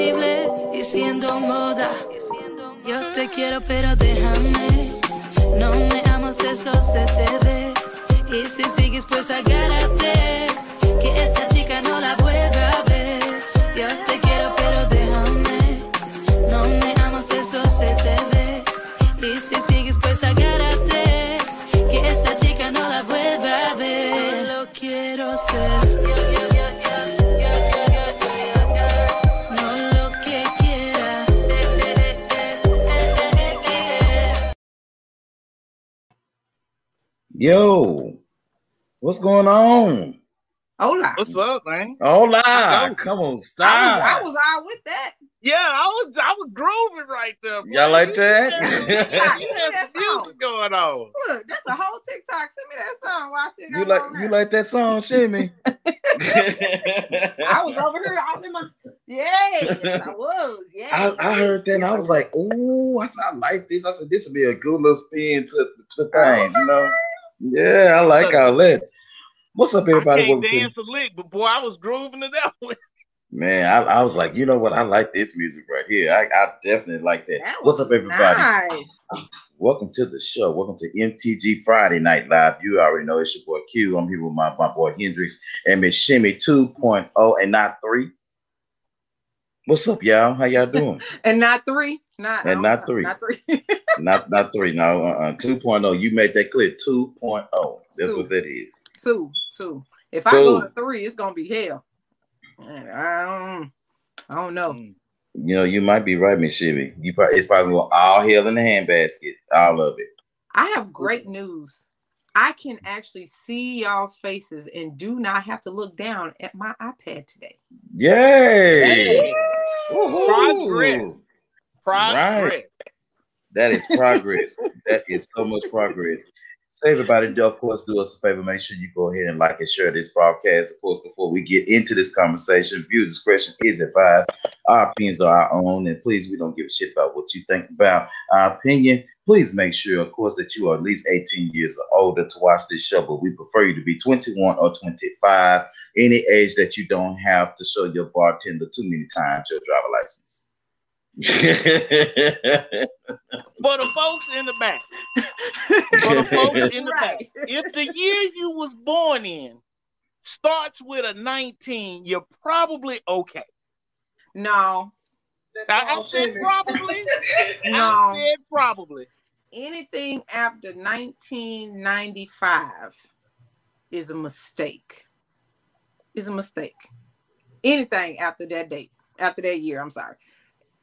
y siendo moda. Yo te quiero, pero déjame. No me amas, eso se te ve. Y si sigues, pues agárrate. Que esta chica no la Yo, what's going on? Hola. What's up, man? Hola, Hello. come on, stop. I was, stop. I was all with that. Yeah, I was I was grooving right there. boy. Y'all like that? You had, TikTok. you Send had that some song. music going on. Look, that's a whole TikTok. Send me that song while I still got you like on you there. like that song, Shimmy? I was over here all in my yes, I was. Yeah. I, I heard that and I was like, oh, I said, I like this. I said, this would be a good little spin to the thing, oh, you know? Yeah, I like our that. What's up, I everybody? can't Welcome to- dance a lick, but boy, I was grooving to that one. Man, I, I was like, you know what? I like this music right here. I, I definitely like that. That What's up, everybody? Nice. Welcome to the show. Welcome to MTG Friday Night Live. You already know it's your boy Q. I'm here with my, my boy Hendrix and Miss Shimmy 2.0 and not 3. What's up, y'all? How y'all doing? And not three. Not And not three. Not three. not not 3. No, uh-uh. 2.0. You made that clear. 2.0. That's Two. what that is. two. Two. If I go to three, it's gonna be hell. I don't I don't know. Mm. You know, you might be right, Miss Shimmy. You probably it's probably going all hell in the handbasket. All of it. I have great news. I can actually see y'all's faces and do not have to look down at my iPad today. Yay! Woohoo! Progress. Progress. Right. That is progress. that is so much progress. So everybody, of course, do us a favor. Make sure you go ahead and like and share this broadcast. Of course, before we get into this conversation, view discretion is advised. Our opinions are our own, and please, we don't give a shit about what you think about our opinion. Please make sure, of course, that you are at least 18 years or older to watch this show, but we prefer you to be 21 or 25, any age that you don't have to show your bartender too many times your driver license. For the folks in the back. For the folks in the back. If the year you was born in starts with a 19, you're probably okay. No, I, I said probably. No. I said probably. anything after 1995 is a mistake. Is a mistake. Anything after that date, after that year, I'm sorry.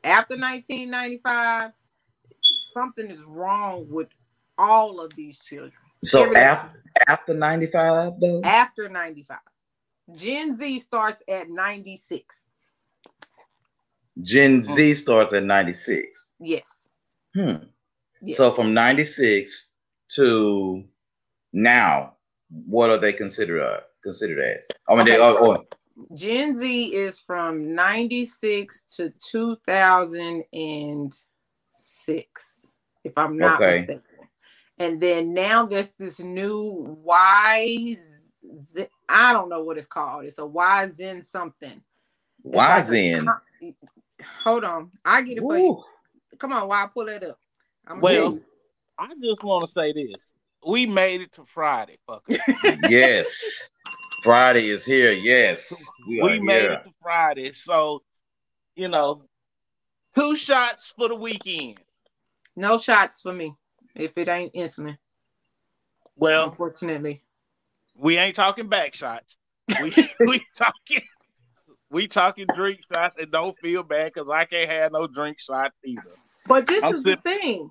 After 1995, something is wrong with all of these children. So after after 95 though? After 95. Gen Z starts at 96. Gen Z starts at 96. Yes. Hmm. yes. So from 96 to now, what are they considered uh, considered as? I mean, they are oh, Gen Z is from 96 to 2006, if I'm not Okay. mistaken. And then now there's this new Y, Z- I don't know what it's called. It's a Y Zen something. It's why like a Zen? co- Hold on. I get it for you. Come on, why pull it up? I'm Well, I just want to say this. We made it to Friday, fucker. yes. Friday is here. Yes. We, We made here. it to Friday. So, you know, two shots for the weekend. no shots for me if it ain't insulin, Well, unfortunately. we ain't talking back shots. We we talking we talking drink shots and don't feel bad because I can't have no drink shots either. But this I'm is the thing.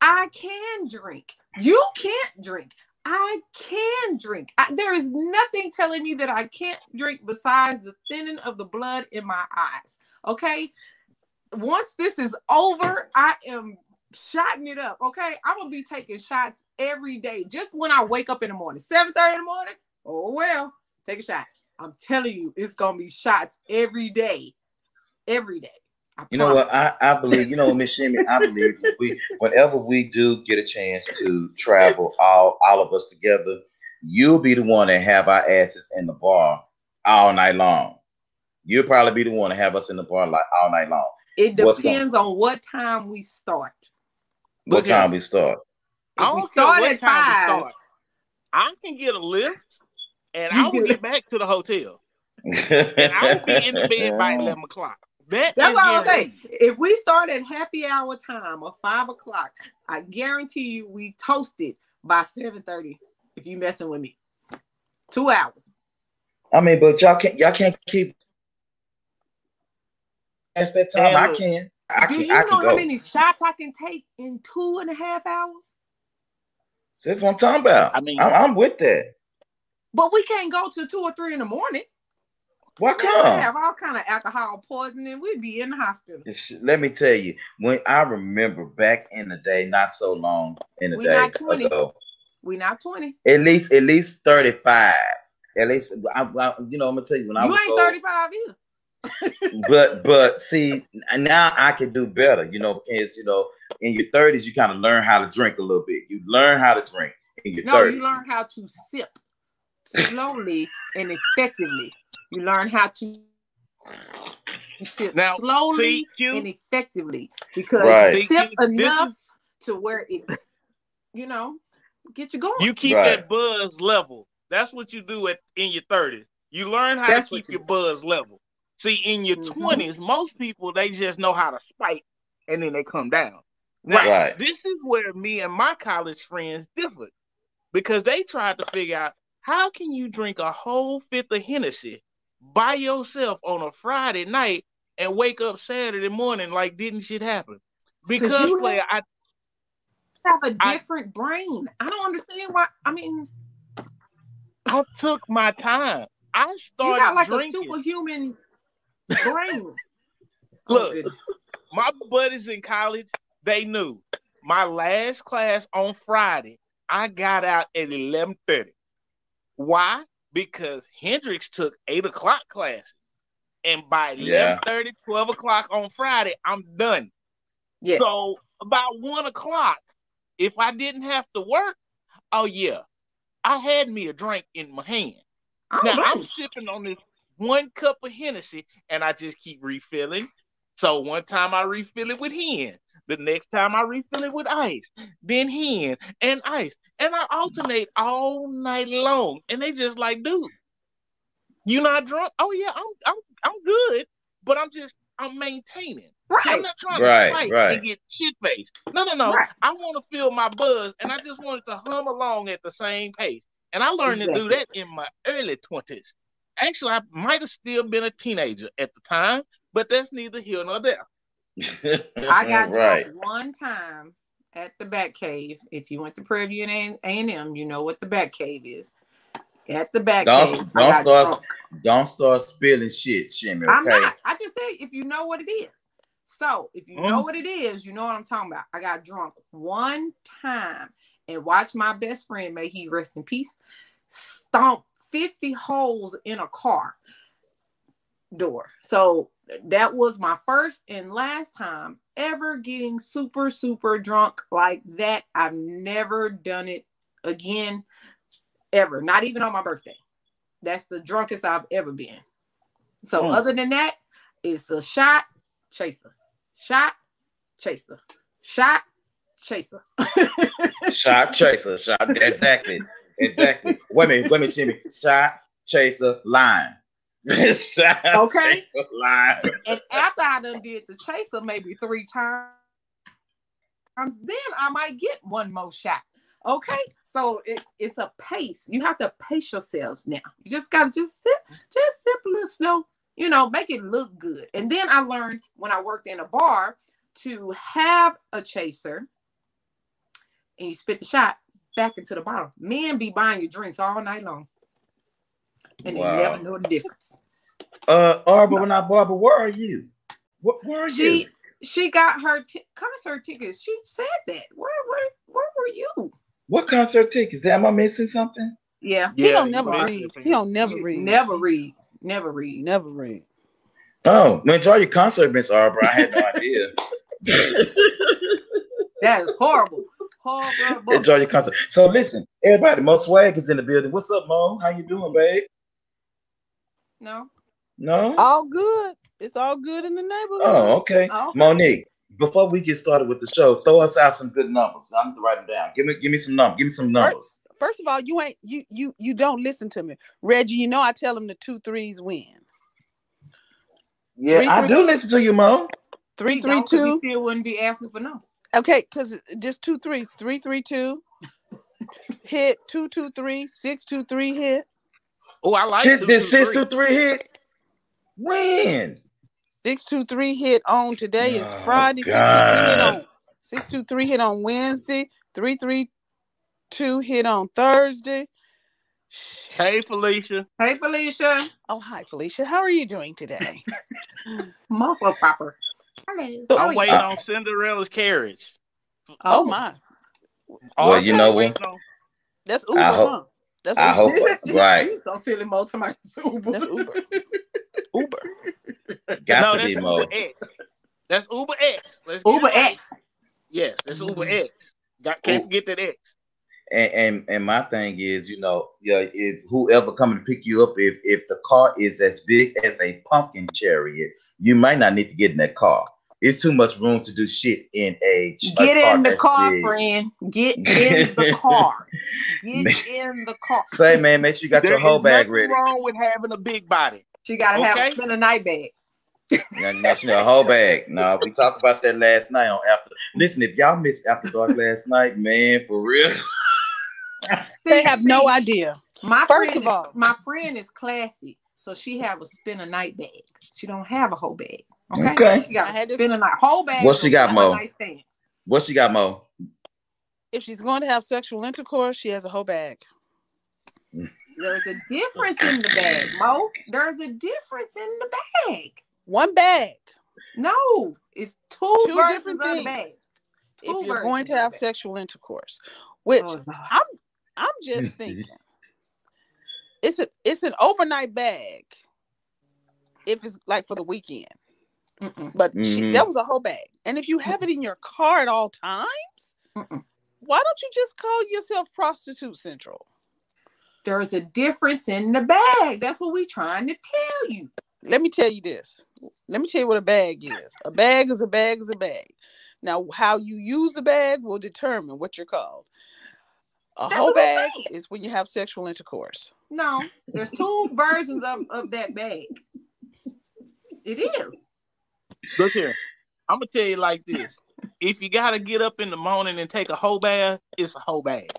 I can drink. You can't drink. I can drink. I, there is nothing telling me that I can't drink besides the thinning of the blood in my eyes. Okay. Once this is over, I am shotting it up. Okay. I'm gonna be taking shots every day. Just when I wake up in the morning, 7 30 in the morning. Oh well, take a shot. I'm telling you, it's gonna be shots every day. Every day. I You know what? I, I believe, you know, Miss Shimmy, I believe we whenever we do get a chance to travel all all of us together, you'll be the one that have our asses in the bar all night long. You'll probably be the one to have us in the bar like all night long. It depends on what time we start. What Look here. time we start? I If we don't start at five, start. I can get a lift, and You I will get- get back to the hotel, and I will be in the bed by eleven o'clock. That That's what I'm saying. If we start at happy hour time or five o'clock, I guarantee you we toasted by seven thirty. If you messing with me, two hours. I mean, but y'all can't y'all can't keep past that time. And I can. I Do can. you I know can how many shots I can take in two and a half hours? So That's what I'm talking about. I mean- I'm, I'm with that. But we can't go to two or three in the morning. Why We come? have all kind of alcohol poisoning. We'd be in the hospital. Let me tell you, when I remember back in the day, not so long in the We day not 20. ago, We not twenty. at least at least 35. At least I, I- you know, I'm gonna tell you when I You was ain't thirty five either. but but see now I can do better, you know, because you know, in your 30s, you kind of learn how to drink a little bit. You learn how to drink in your No, 30s. you learn how to sip slowly and effectively. You learn how to sip Now, slowly See, Q, and effectively because Right. you sip See, this enough to where it, you know, get you going. you keep Right. that buzz level. That's what you do at in your thirties. You learn how That's to keep you your buzz level. See, in your Mhm. 20s most people they just know how to spike, and then they come down. Now, Right. this is where me and my college friends differed because they tried to figure out how can you drink a whole fifth of Hennessy by yourself on a Friday night and wake up Saturday morning like didn't shit happen? Because you player, I have a different brain. I don't understand why. I mean, I took my time. I you started got like drinking. a superhuman brain. Oh, Look, my buddies in college, they knew my last class on Friday, I got out at 11:30. Why? Because Hendrix took eight o'clock class. And by Yeah. 11:30, 12 o'clock on Friday, I'm done. yes. So about one o'clock, if I didn't have to work, oh yeah, I had me a drink in my hand. I don't Now blame I'm sipping on this one cup of Hennessy, and I just keep refilling. So one time I refill it with hen, the next time I refill it with ice, then hen and ice, and I alternate all night long. And they just like, dude, you not drunk? Oh yeah, I'm I'm I'm good, but I'm just I'm maintaining. See, I'm not trying Right, to fight right. and get shit faced. No, no, no. Right. I want to feel my buzz, and I just wanted to hum along at the same pace. And I learned to do that in my early twenties. Actually, I might have still been a teenager at the time, but that's neither here nor there. I got right. drunk one time at the Bat Cave. If you went to Prairie View and A and M, you know what the Bat Cave is. At the Bat Don't- Cave, don't start- drunk. Don't start spilling shit, Shimmy. I'm not. I just say if you know what it is. So if you know Mm. what it is, you know what I'm talking about. I got drunk one time and watched my best friend, may he rest in peace, stomp 50 holes in a car door. So that was my first and last time ever getting super, super drunk like that. I've never done it again, ever. Not even on my birthday. That's the drunkest I've ever been. So Mm. other than that, it's a shot chaser, shot chaser, shot chaser. Shot chaser, shot exactly, exactly. Wait a minute, wait a minute, Shimmy. Shot chaser line. Okay. and after I done did the chaser maybe three times, then I might get one more shot. Okay, so it, it's a pace. You have to pace yourselves now. You just gotta just sip, just sip a little slow. You know, make it look good. And then I learned when I worked in a bar to have a chaser, and you spit the shot back into the bottle. Men be buying your drinks all night long, and Wow. they never know the difference. Uh, Arbor, when I Barbara, where are you? What, where are She you? she got her t- concert tickets. She said that. Where where where were you? What concert tickets? Am I missing something? Yeah. He don't never might read. He don't never You read. Never read. Never read. Never read. Oh, well, enjoy your concert, Miss Arbor. I had no idea. That is horrible. Horrible. enjoy your concert. So listen, everybody, Mo Swag is in the building. What's up, Mo? How you doing, babe? No. No. All good. It's all good in the neighborhood. Oh, okay. Oh, okay. Monique, before we get started with the show, throw us out some good numbers. I'm gonna write them down. Give me, give me some numbers. Give me some numbers. First of all, you ain't you you you don't listen to me, Reggie. You know I tell him the two threes win. Yeah, Three, I three- do listen to you, Mo. Three He three don't, 'cause two. He still wouldn't be asking for no. Okay, because just two threes. Three three two. Hit two two three six two three hit Oh, I like Shit, two, did two, six three. to three hit? When? six two three hit on today is Oh, Friday. Six two three hit God. six two three hit on Wednesday. Three three two hit on Thursday. Hey, Felicia. Hey, Felicia. Oh hi Felicia, how are you doing today? Muscle popper. Hello. So- I'm waiting Uh, on Cinderella's carriage. oh my, Well, you know waiting what? that's Uber, I hope- huh? That's I Uber. hope right. You so silly, Mo. to my Uber. That's Uber. Uber. Got no, to that's be Mo. Uber X. That's Uber X. Let's Uber. X. Yes, that's Uber. X. Got, can't Ooh. forget that X. And, and and my thing is, you know, yeah, if whoever coming to pick you up, if if the car is as big as a pumpkin chariot, you might not need to get in that car. It's too much room to do shit in a ch- a Get in the car, big. friend. Get in the car. Get in the car. Say, man, make sure you got There your whole is bag nothing ready. wrong with having a big body. She gotta have Okay. spend a night bag. Now, now she know a whole bag. No, we talked about that last night on After. Listen, if y'all missed After Dark last night, man, for real. They have no idea. My First of all- is, my friend is classy, so she have a spend a night bag. She don't have a whole bag. Okay. Okay. She got I had to to- spend a night whole bag. What she got, Mo? nightstand. What she got, Mo? If she's going to have sexual intercourse, she has a whole bag. There's a difference in the bag, Mo. There's a difference in the bag. One bag. No, it's two, Two versions different of things. bag. If you're going to have bag. sexual intercourse, which Oh, Lord. I'm just thinking, it's a it's an overnight bag. If it's like for the weekend, Mm-mm, but she, Mhm. that was a whole bag. And if you have it in your car at all times, mm-mm. why don't you just call yourself Prostitute Central? There's a difference in the bag. That's what we're trying to tell you. Let me tell you this. Let me tell you what a bag is. A bag is a bag is a bag. Now, how you use the bag will determine what you're called. A That's whole bag is when you have sexual intercourse. No, there's two versions of, of that bag. It is. Look here. I'm gonna tell you like this. If you gotta get up in the morning and take a whole bath, it's a whole bath.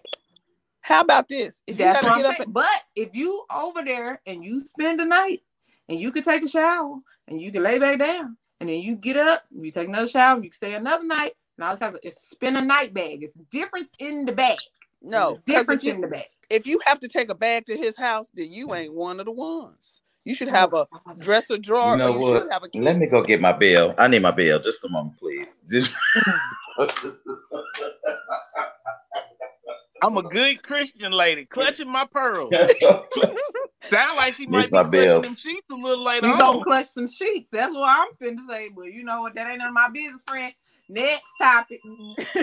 How about this? If That's you what gotta I'm get saying. up But if you over there and you spend the night and you could take a shower and you can lay back down and then you get up, you take another shower, you can stay another night, and all kinds of it's spend a night bag. It's difference in the bag. no, There's 'cause difference if in the bag. if you have to take a bag to his house, then you ain't one of the ones. You should have a dresser drawer. You know or you what? have a. Let me go get my bill. I need my bill. Just a moment, please. Just- I'm a good Christian lady, clutching my pearls. Sound like she might Needs be my clutching bill. them sheets a little later You gonna on. clutch some sheets. That's what I'm finna say. But you know what? That ain't none of my business, friend. Next topic.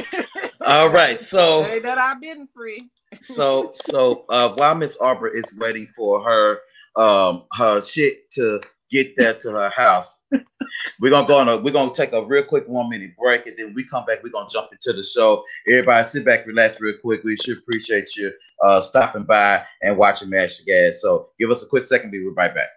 All right, so that I've been free. so so uh while Miss Arbor is waiting for her um her shit to get there to her house, we're gonna go on a we're gonna take a real quick one minute break and then we come back, we're gonna jump into the show. Everybody sit back, relax real quick. We should appreciate you uh stopping by and watching Mash the Gas. So give us a quick second, we'll be right back.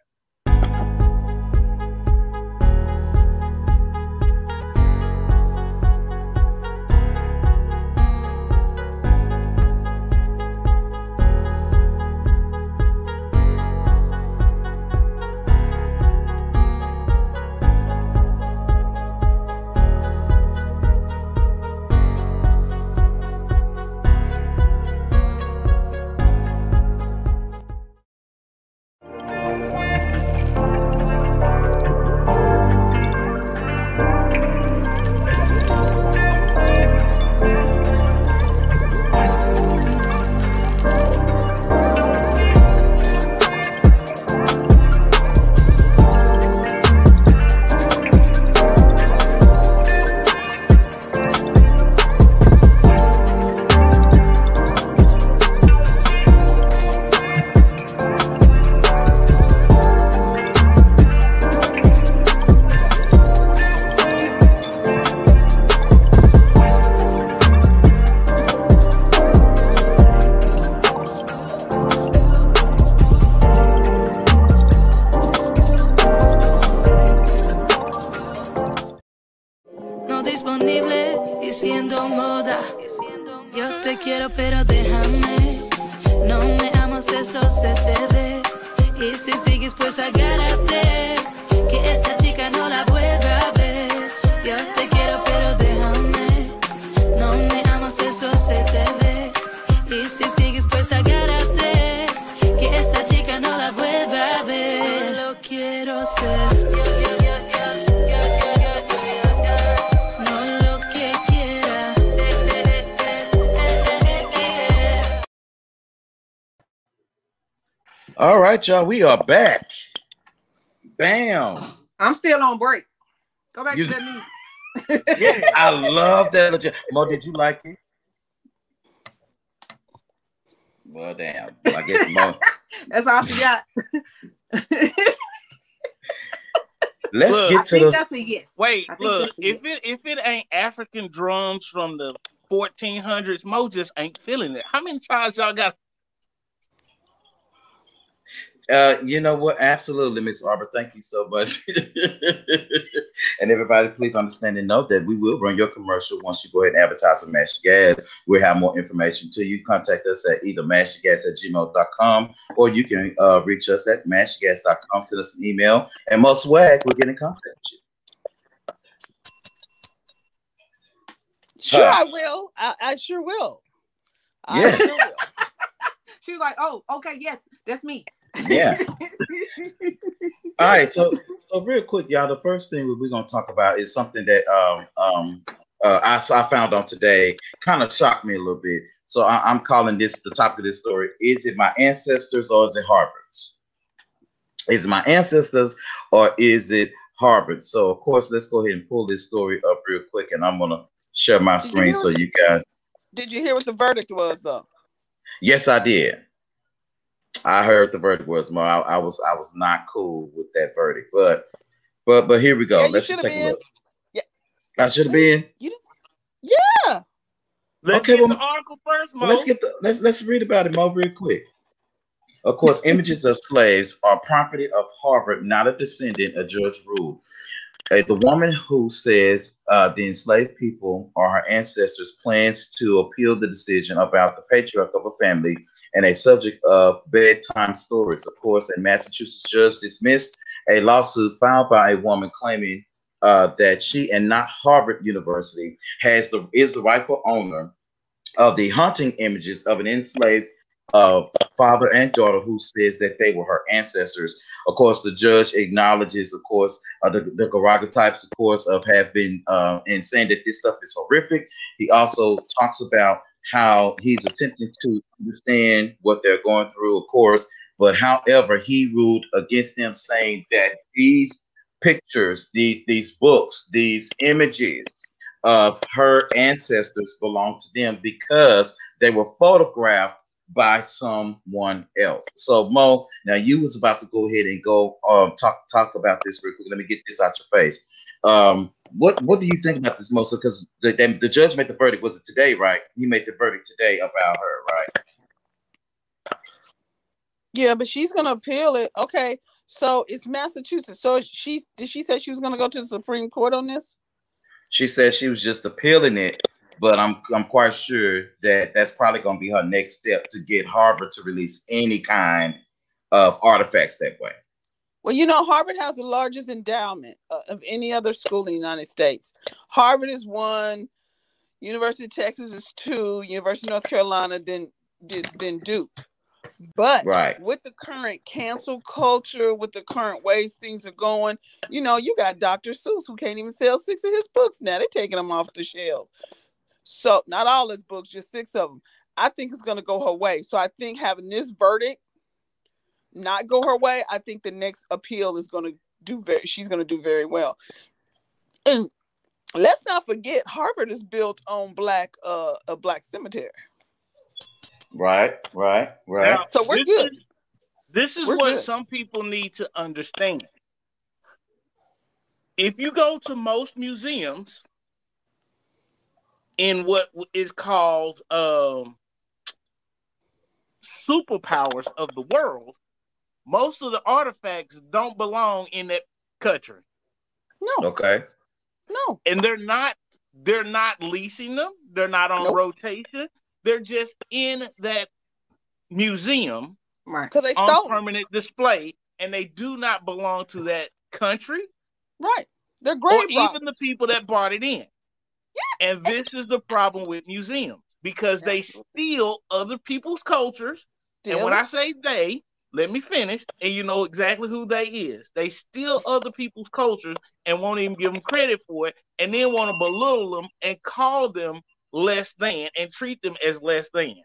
Right, y'all. We are back. Bam. I'm still on break. Go back You- to that music. Yeah. I love that. legit- Mo, did you like it? Well, damn. I guess Mo. That's all she got. Let's Look, get to think the. that's a yes. Wait, I think look. that's a If yes. it if it ain't African drums from the 1400s, Mo just ain't feeling it. How many times y'all got? Uh, you know what? Absolutely, Miss Arbor. Thank you so much. and everybody, please understand and note that we will run your commercial once you go ahead and advertise on Master Gas. We'll have more information to you. Contact us at either mastergas at gmail.com or you can uh, reach us at mastergas.com. Send us an email. And most swag, we'll get in contact with you. Sure, Huh. I will. I, I sure will. Yeah. I sure will. She was like, "Oh, okay, yes, that's me." Yeah. All right, so so real quick, y'all. The first thing we're gonna talk about is something that um um uh, I I found on today, kind of shocked me a little bit. So I, I'm calling this the topic of this story. Is it my ancestors or is it Harvard's? Is it my ancestors or is it Harvard? So of course, let's go ahead and pull this story up real quick, and I'm gonna share my Did you screen hear so you guys. Did you hear what the verdict was though? Yes, I did. I heard the verdict was more. I, I was I was not cool with that verdict, but but but here we go. Yeah, Let's just shoulda take a look. Yeah. I should have been. You didn't. Yeah. Let's Okay, get well, the article first, Mo. Let's get the let's let's read about it, Mo, real quick. Of course, images of slaves are property of Harvard, not a descendant of Judge Rule. The woman who says uh, the enslaved people or her ancestors plans to appeal the decision about the patriarch of a family and a subject of bedtime stories. Of course, a Massachusetts judge dismissed a lawsuit filed by a woman claiming uh, that she and not Harvard University has the is the rightful owner of the haunting images of an enslaved uh, father and daughter who says that they were her ancestors. Of course, the judge acknowledges, of course, uh, the, the daguerreotypes, of course, of have been uh, and saying that this stuff is horrific. He also talks about how he's attempting to understand what they're going through, of course, but however, he ruled against them, saying that these pictures, these these books, these images of her ancestors belong to them because they were photographed by someone else. So Mo, now you was about to go ahead and go um talk talk about this real quick. Let me get this out your face. Um, what what do you think about this, Mo? Because the, the the judge made the verdict. Was it today, right? He made the verdict today about her, right? Yeah, but she's gonna appeal it. Okay, so it's Massachusetts. So she did she say she was gonna go to the Supreme Court on this? She said she was just appealing it, but I'm I'm quite sure that that's probably going to be her next step to get Harvard to release any kind of artifacts that way. Well, you know, Harvard has the largest endowment uh, of any other school in the United States. Harvard is one, University of Texas is two, University of North Carolina, then then then Duke. But Right. with the current cancel culture, with the current ways things are going, you know, you got Dr. Seuss who can't even sell six of his books now. They're taking them off the shelves. So not all his books, just six of them. I think it's going to go her way. So I think having this verdict not go her way, I think the next appeal is going to do very. She's going to do very well. And let's not forget, Harvard is built on black uh a black cemetery. Right, right, right. Now, So we're this good. Is, this is We're what good. some people need to understand. If you go to most museums in what is called um, superpowers of the world, most of the artifacts don't belong in that country, No, Okay. no. and they're not. They're not leasing them. They're not on Nope. rotation. They're just in that museum Right. Because they on stole. them. permanent display and they do not belong to that country Right. They're great. or even the people that brought it in. And this is the problem with museums because they steal other people's cultures. And when I say they, let me finish, and you know exactly who they is. They steal other people's cultures and won't even give them credit for it, and then want to belittle them and call them less than and treat them as less than.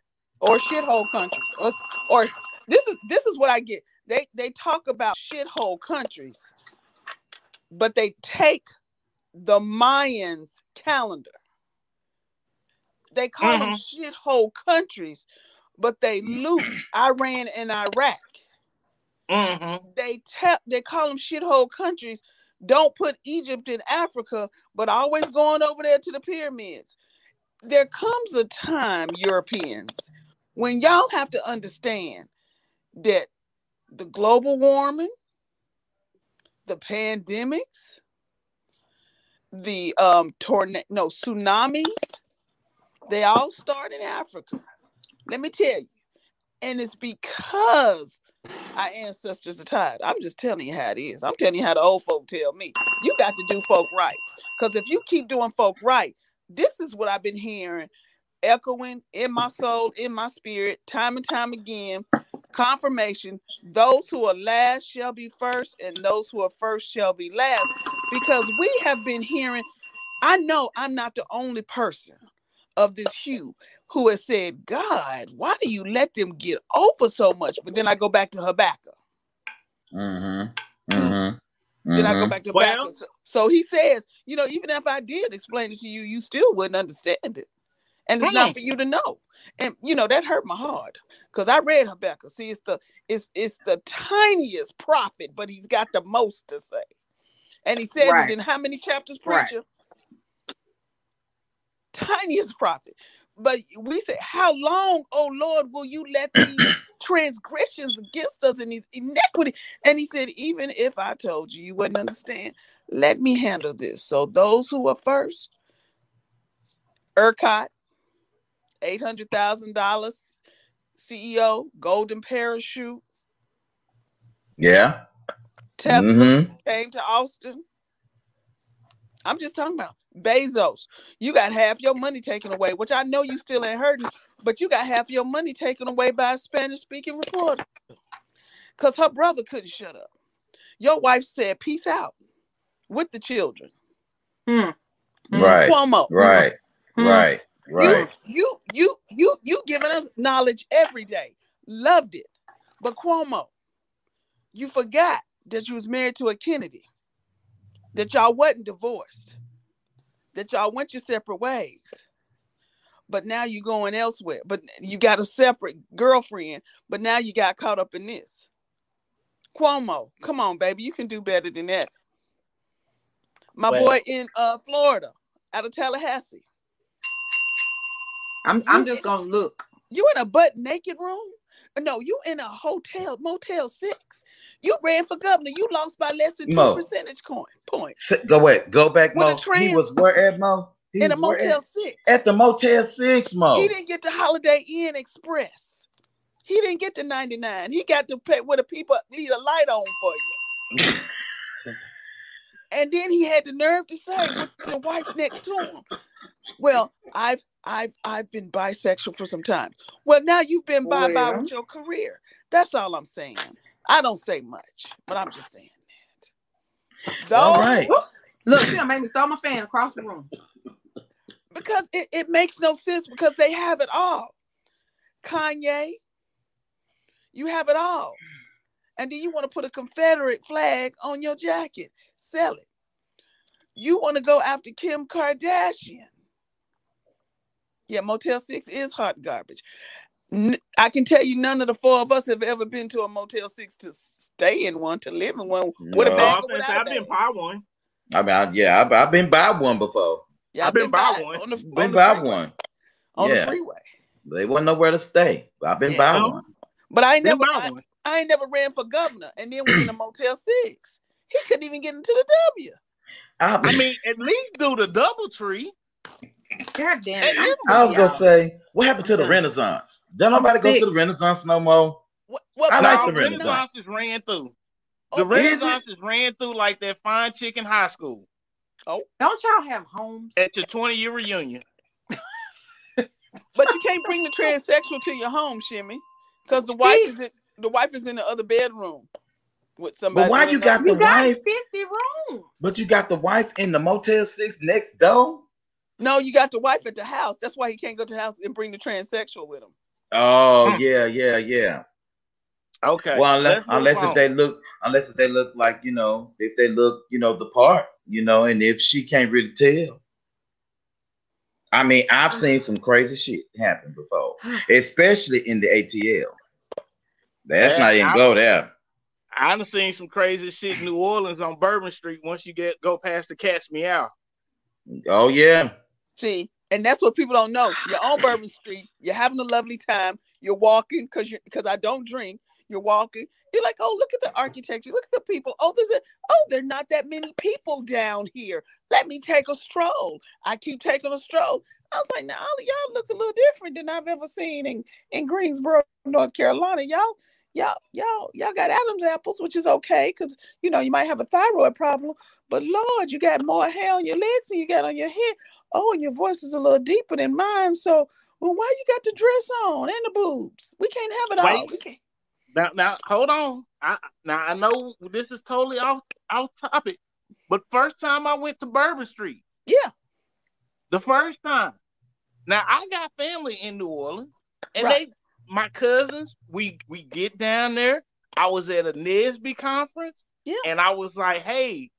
or shithole countries. Or, or this is this is what I get. They they talk about shithole countries, but they take the Mayans calendar. They call them shithole countries, but they loot Iran and Iraq. Mm-hmm. They tell they call them shithole countries. Don't put Egypt in Africa, but always going over there to the pyramids. There comes a time, Europeans, when y'all have to understand that the global warming, the pandemics, the um tornado, no tsunamis, they all start in Africa. Let me tell you, and it's because our ancestors are tired. I'm just telling you how it is. I'm telling you how the old folk tell me. You got to do folk right, because if you keep doing folk right, this is what I've been hearing echoing in my soul, in my spirit, time and time again. Confirmation those who are last shall be first, and those who are first shall be last. Because we have been hearing, I know I'm not the only person of this hue who has said, God, why do you let them get over so much? But then I go back to Habakkuk. Mm-hmm. Mm-hmm. Then I go back to Well- Habakkuk. So, so he says, you know, even if I did explain it to you, you still wouldn't understand it. And it's not Mm. for you to know. And you know, that hurt my heart. Because I read Habakkuk. See, it's the it's it's the tiniest prophet, but he's got the most to say. And he says Right. it in how many chapters, Right. preacher? Tiniest prophet. But we say, How long, oh Lord, will you let these transgressions against us and these iniquity? And he said, Even if I told you, you wouldn't understand. Let me handle this. So those who are first, ERCOT, eight hundred thousand dollars, CEO, golden parachute, Yeah. Tesla Mm-hmm. came to Austin. I'm just talking about Bezos. You got half your money taken away, which I know you still ain't hurting, but you got half your money taken away by a Spanish speaking reporter. Because her brother couldn't shut up. Your wife said, Peace out with the children. Hmm. Hmm. Right. Cuomo. Right. Hmm. Right. Right. You, you, you, you, you giving us knowledge every day. Loved it. But Cuomo, you forgot that you was married to a Kennedy, that y'all wasn't divorced, that y'all went your separate ways. But now you're going elsewhere. But you got a separate girlfriend, but now you got caught up in this. Cuomo, come on, baby, you can do better than that. My Well- boy in uh Florida, out of Tallahassee. I'm I'm just gonna look. You in a butt naked room? Uh, no, you in a hotel, Motel Six. You ran for governor. You lost by less than two Mo. percentage point points Go wait. Go back, With Mo. He was where at Mo? He in a Motel at? Six. at the Motel Six, Mo. He didn't get the Holiday Inn Express. He didn't get the 99. He got to pay where the people leave a light on for you. And then he had the nerve to say with the wife next to him. Well, I've I've I've been bisexual for some time. Well, now you've been bye bye Well. with your career. That's all I'm saying. I don't say much, but I'm just saying that. All Those- right. Look, she gonna make me throw my fan across the room. because it, it makes no sense because they have it all. Kanye, you have it all. And then you want to put a Confederate flag on your jacket, sell it. You want to go after Kim Kardashian. Yeah, Motel 6 is hot garbage. N- I can tell you none of the four of us have ever been to a Motel 6 to stay in one, to live in one with a No. bag Oh, or since without a I've been bag. by one. I mean, I, yeah, I've, I've been by one before. Yeah, I've been by by- one. On the, Been on by freeway- one. On Yeah. the freeway. They wasn't nowhere to stay. But I've been Yeah. by No. one. But I ain't Been never by I, one. I ain't never ran for governor and then was in a Motel Six. He couldn't even get into the W. I mean, at least do the double tree. God damn it! I'm listen, I was gonna say, what happened to the Renaissance? Don't nobody go to the Renaissance no more. What, what I what like All the happened Renaissance. now? Renaissances ran through. The Oh. Renaissance is ran through like that fine chicken high school Oh, Don't y'all have homes? at your 20 year reunion. But you can't bring the transsexual to your home, Shimmy, because the wife is in the wife is in the other bedroom with somebody. But why you got the You got wife? 50 rooms. But you got the wife in the Motel Six next door. No, you got the wife at the house. That's why he can't go to the house and bring the transsexual with him. Oh Hmm. yeah, yeah, yeah. Okay. Well, unless, unless if they look, unless if they look like you know, if they look, you know, the part, you know, and if she can't really tell. I mean, I've seen some crazy shit happen before, especially in the ATL. That's Yeah, not even I- go there. I done seen some crazy shit in New Orleans on Bourbon Street once you get go past the Catch Me Out. Oh yeah, See, and that's what people don't know. You're on Bourbon Street. You're having a lovely time. You're walking because you because I don't drink. You're walking. You're like, oh, look at the architecture. Look at the people. Oh, there's a oh, there not that many people down here. Let me take a stroll. I keep taking a stroll. I was like, now all y'all look a little different than I've ever seen in in Greensboro, North Carolina. Y'all, y'all, y'all, y'all got Adam's apples, which is okay because you know you might have a thyroid problem. But Lord, you got more hair on your legs than you got on your head. Oh, and your voice is a little deeper than mine. So, well, why you got the dress on and the boobs? We can't have it all. Wait. We can't. Now, now, hold on. I now I know this is totally off off topic, but first time I went to Bourbon Street, Yeah. the first time. Now I got family in New Orleans, and Right. they, my cousins, we we get down there. I was at a NSBE conference, Yeah. and I was like, hey.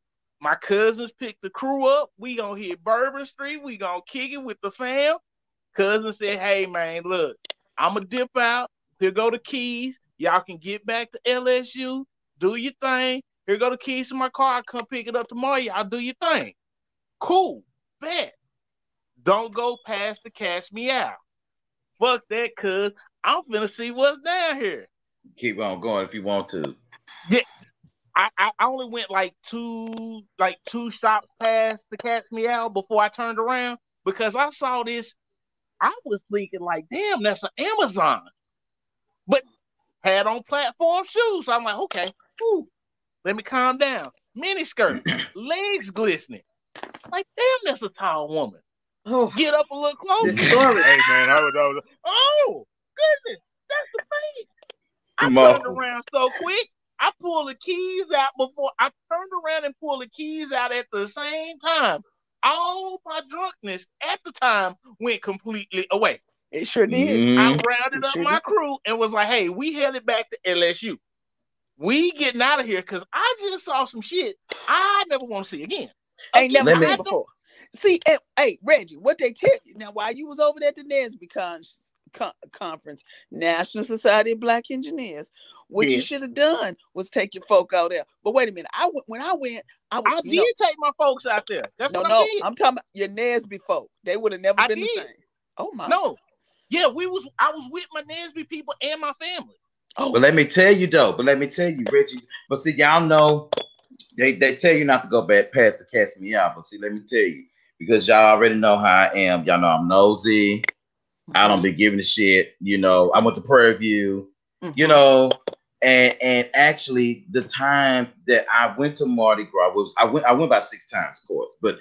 My cousins picked the crew up. We gonna hit Bourbon Street. We gonna kick it with the fam. Cousin said, "Hey man, look, I'ma dip out. Here go the keys. Y'all can get back to LSU. Do your thing. Here go the keys to my car. I come pick it up tomorrow. Y'all do your thing. Cool. Bet. Don't go past the cash me out. Fuck that, cuz I'm finna see what's down here. keep on going if you want to. I, I I only went like two like two shops past the catch me out before I turned around because I saw this. I was thinking like, damn, that's an Amazon, but had on platform shoes. So I'm like, okay, whew, let me calm down. Mini skirt, legs glistening. Like, damn, that's a tall woman. Oh, Get up a little closer. the story. Hey man, I was, I was oh goodness, that's the thing. I Mo. turned around so quick. I pulled the keys out before I turned around and pulled the keys out at the same time. All my drunkenness at the time went completely away. It sure did. I Mhm. rounded It up sure my did. crew and was like, "Hey, we headed back to LSU. We getting out of here because I just saw some shit I never want to see again." Ain't never seen before. See, and, hey Reggie, what they tell you now? While you was over there at the NSBE con- con- conference, National Society of Black Engineers, what Yeah. you should have done was take your folk out there. But wait a minute, I when I went. I, was, I did know, take my folks out there. That's no, what no, I did. I'm talking about your NSBE folk. They would have never I been the same. Oh my, No, yeah, we was. I was with my NSBE people and my family. oh, But let me tell you though, but let me tell you, Reggie. But see, y'all know they, they tell you not to go back past the cast me out. But see, let me tell you, because y'all already know how I am. Y'all know I'm nosy. I don't be giving a shit. You know, I went to Prairie View, you mm-hmm. know, and and actually the time that I went to Mardi Gras was I went I went about six times, of course, but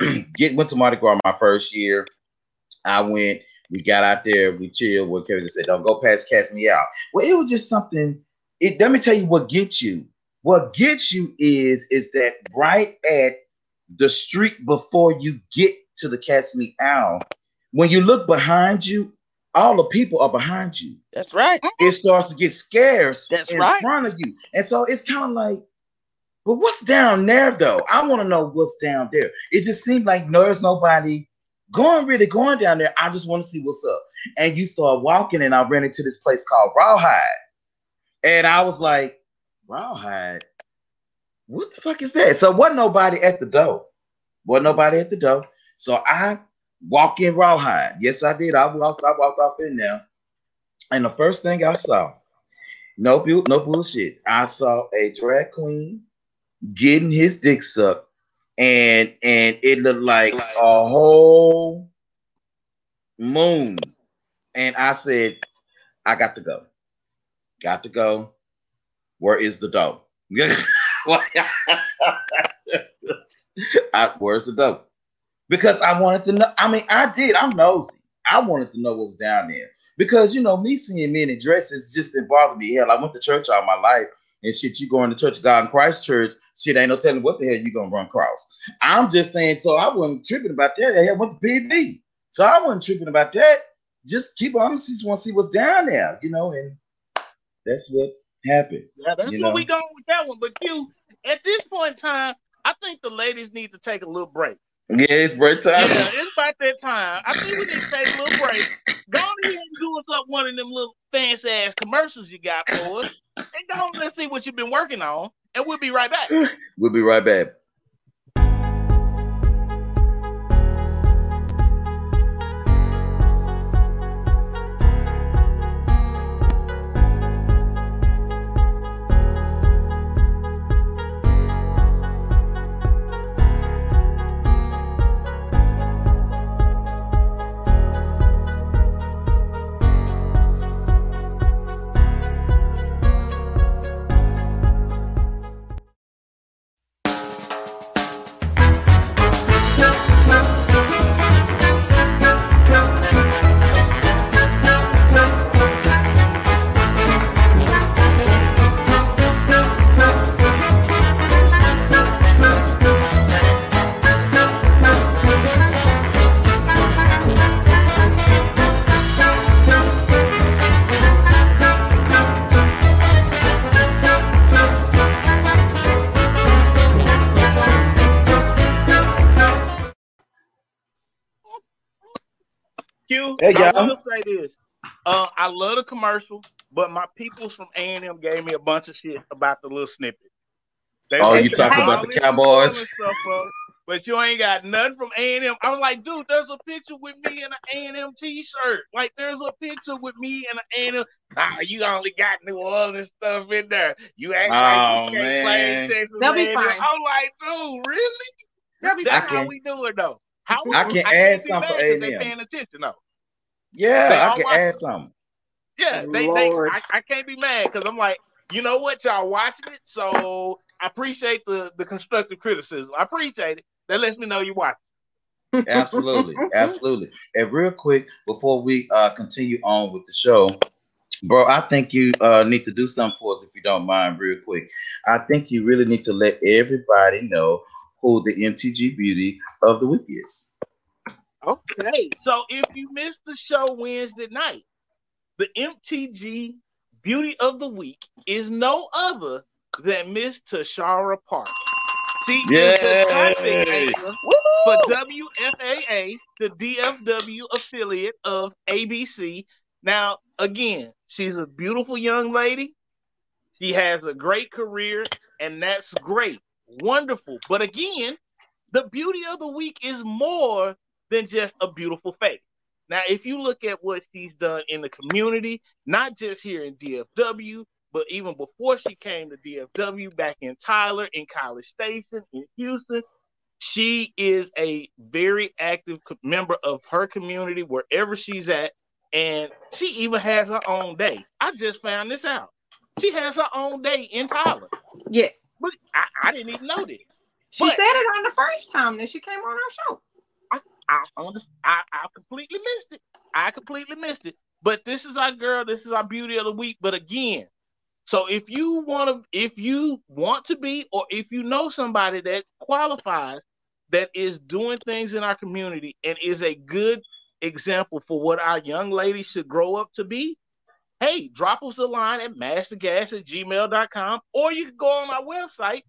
get went to Mardi Gras my first year. I went, we got out there, we chilled. What Kevin said, don't go past cast me out. Well, it was just something. It let me tell you what gets you. What gets you is is that right at the street before you get to the cast me out, when you look behind you, all the people are behind you that's right. it starts to get scarce That's in right. front of you. And so it's kind of like, but what's down there though? I want to know what's down there. It just seemed like there's nobody going really going down there. I just want to see what's up. And you start walking, and I ran into this place called Rawhide. And I was like, Rawhide? What the fuck is that? So wasn't nobody at the door. Wasn't nobody at the door. So I walk in Rawhide. Yes, I did. I walked, I walked off in there. And the first thing I saw, no, bu- no bullshit. I saw a drag queen getting his dick sucked, and and it looked like a whole moon. And I said, I got to go. Got to go. Where is the dough? I, where's the dope? Because I wanted to know. I mean, I did. I'm nosy. I wanted to know what was down there because you know me seeing men in dresses just didn't bother me. Hell, I went to church all my life and shit. You going to Church God in Christ Church? Shit, ain't no telling what the hell you gonna run across. I'm just saying. So I wasn't tripping about that. I went to PD, so I wasn't tripping about that. Just keep on. Just want to see what's down there, you know, and that's what happened. Yeah, that's where know? we going with that one. But you, at this point in time, I think the ladies need to take a little break. Yeah, it's break time. Yeah, it's about that time. I think we need to take a little break. Go on ahead and do us up one of them little fancy ass commercials you got for us. And go on, let's see what you've been working on. And we'll be right back. We'll be right back. Uh, I love the commercial, but my peoples from A&M gave me a bunch of shit about the little snippet. They Oh, you talking about the Cowboys? up, but you ain't got nothing from A&M. I was like, dude, there's a picture with me in an A&M t-shirt. Like, there's a picture with me in an A&M. Nah, you only got New Orleans stuff in there. You act Oh, like you can't man. play Texas They'll be A&M. fine. I'm like, dude, really? They'll be That's fine. how we do it, though. How I can can't add something for mad 'cause they A&M. paying attention, though. Yeah, They I can watch add it. something. Yeah, they, they Lord. I, I can't be mad because I'm like, you know what, y'all watching it, so I appreciate the the constructive criticism. I appreciate it. That lets me know you watch. Absolutely, absolutely. And real quick, before we uh continue on with the show, bro, I think you uh need to do something for us if you don't mind, real quick. I think you really need to let everybody know who the MTG Beauty of the Week is. Okay, so if you missed the show Wednesday night, the MTG Beauty of the Week is no other than Miss Tashara Parker. She is the topic anchor for WFAA, the DFW affiliate of ABC. Now, again, she's a beautiful young lady. She has a great career, and that's great. Wonderful. But again, the beauty of the week is more than just a beautiful face. Now, if you look at what she's done in the community, not just here in DFW, but even before she came to DFW, back in Tyler, in College Station, in Houston, she is a very active member of her community wherever she's at. And she even has her own day. I just found this out. She has her own day in Tyler. Yes. But I, I didn't even know this. She But- said it on the first time that she came on our show. I. I, I completely missed it. I completely missed it. But this is our girl. This is our beauty of the week. But again, so if you want to, if you want to be, or if you know somebody that qualifies, that is doing things in our community and is a good example for what our young ladies should grow up to be, hey, drop us a line at mastergas at gmail.com, or you can go on our website,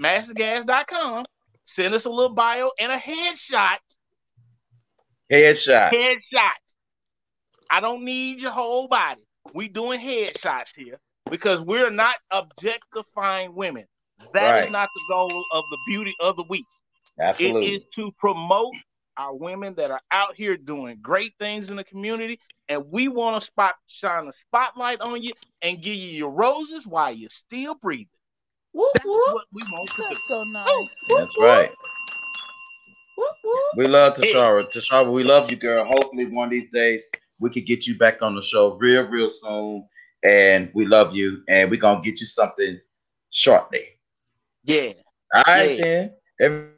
mastergas.com, send us a little bio and a headshot Headshot. headshot. I don't need your whole body. We doing headshots here because we're not objectifying women. That is Right. not the goal of the beauty of the week. It Absolutely. is to promote our women that are out here doing great things in the community, and we want to spot shine a spotlight on you and give you your roses while you're still breathing. Whoop, That's whoop, what we want to do. So oh, nice. That's right. Whoop, whoop. We love Tashara. Tashara, we love you, girl. Hopefully, one of these days we could get you back on the show real, real soon. And we love you. And we're gonna get you something shortly. Yeah. All right, Yeah. then. Every-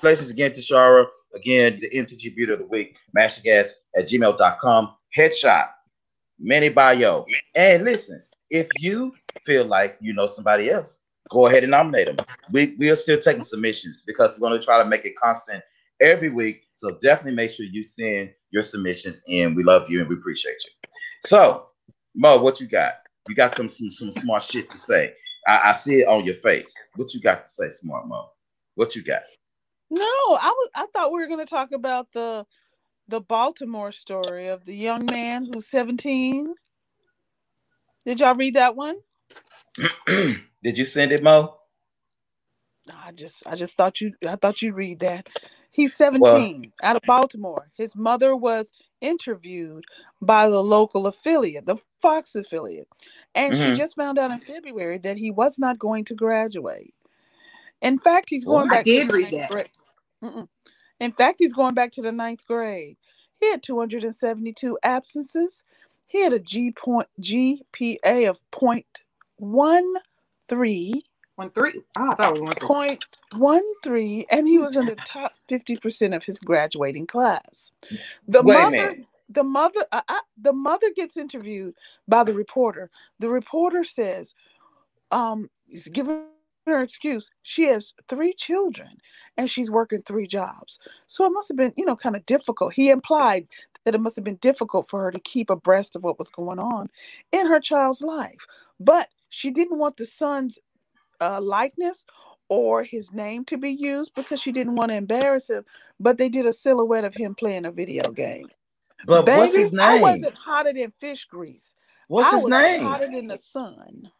Congratulations again to Shara. Again, the MTG Beauty of the Week, mastergas at gmail.com. Headshot, Manny Bio. And listen, if you feel like you know somebody else, go ahead and nominate them. We, we are still taking submissions because we're going to try to make it constant every week. So definitely make sure you send your submissions in. We love you and we appreciate you. So, Mo, what you got? You got some some, some smart shit to say. I, I see it on your face. What you got to say, smart Mo? What you got? No, I was. I thought we were going to talk about the the Baltimore story of the young man who's 17. Did y'all read that one? Did you send it, Mo? I just I just thought you I thought you'd read that. He's 17 out of Baltimore. His mother was interviewed by the local affiliate, the Fox affiliate. And Mhm. she just found out in February that he was not going to graduate. In fact, he's going Well, I back to did the read ninth that. grade. In fact, he's going back to the ninth grade. He had 272 absences. He had a G point GPA of point one three One three. Oh, I thought it was one three. point one three, and he was in the top fifty percent of his graduating class. The Wait a mother, minute. the mother, uh, uh, the mother gets interviewed by the reporter. The reporter says, "Um, he's giving her excuse. She has three children, and she's working three jobs. So it must have been, you know, kind of difficult." He implied that it must have been difficult for her to keep abreast of what was going on in her child's life, but she didn't want the son's uh, likeness or his name to be used because she didn't want to embarrass him. But they did a silhouette of him playing a video game. But what's Baby, his I name? wasn't hotter than fish grease. What's I his was name? Hotter than the sun.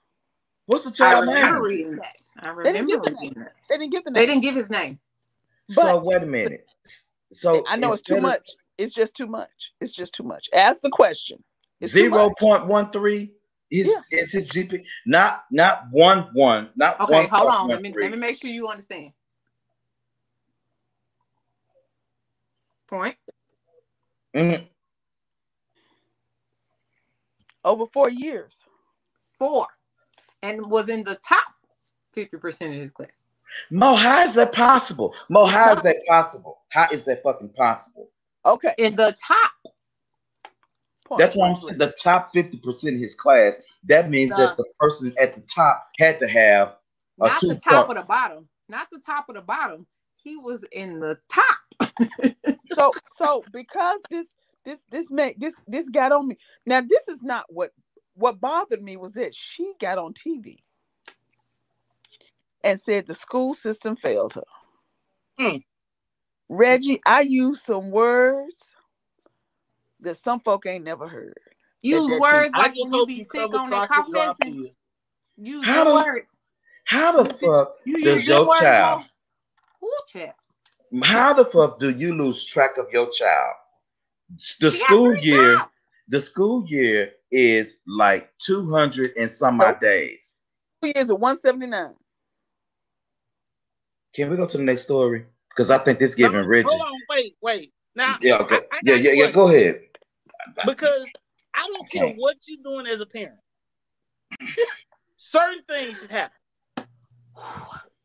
What's the I child's remember name? reading that. I They didn't remember give the reading name. that. They didn't give the name. They didn't give his name. So wait a minute. So I know it's too of much. It's just too much. It's just too much. Ask the question. It's too Zero much. point one three is is his GP not not one one not Okay, one hold point on. Let me three. let me make sure you understand. Point. Mhm. Over four years. Four. And was in the top 50% of his class. Mo, how is that possible? Mo, how is that possible? How is that fucking possible? Okay. In the top. Point. That's why I'm saying the top 50% of his class. That means Duh. that the person at the top had to have a Not two the top point. of the bottom. Not the top of the bottom. He was in the top. so so because this this this made this this got on me now this is not what what bothered me was that she got on tv and said the school system failed her Hmm. reggie i used some words that some folk ain't never heard Use that words like just when you be you sick on that Crockett cough medicine. Use How good do- words. How the fuck You does your child, Mo. Ooh, child. how the fuck do you lose track of your child? The She school year, jobs. the school year is like 200 and some odd days. two years at 179 Can we go to the next story? Because I think this giving No, Reggie. Hold on, wait, wait. Now, Yeah, okay. I- I yeah, yeah, yeah. Go ahead. Because I don't care what you're doing as a parent. Certain things should happen.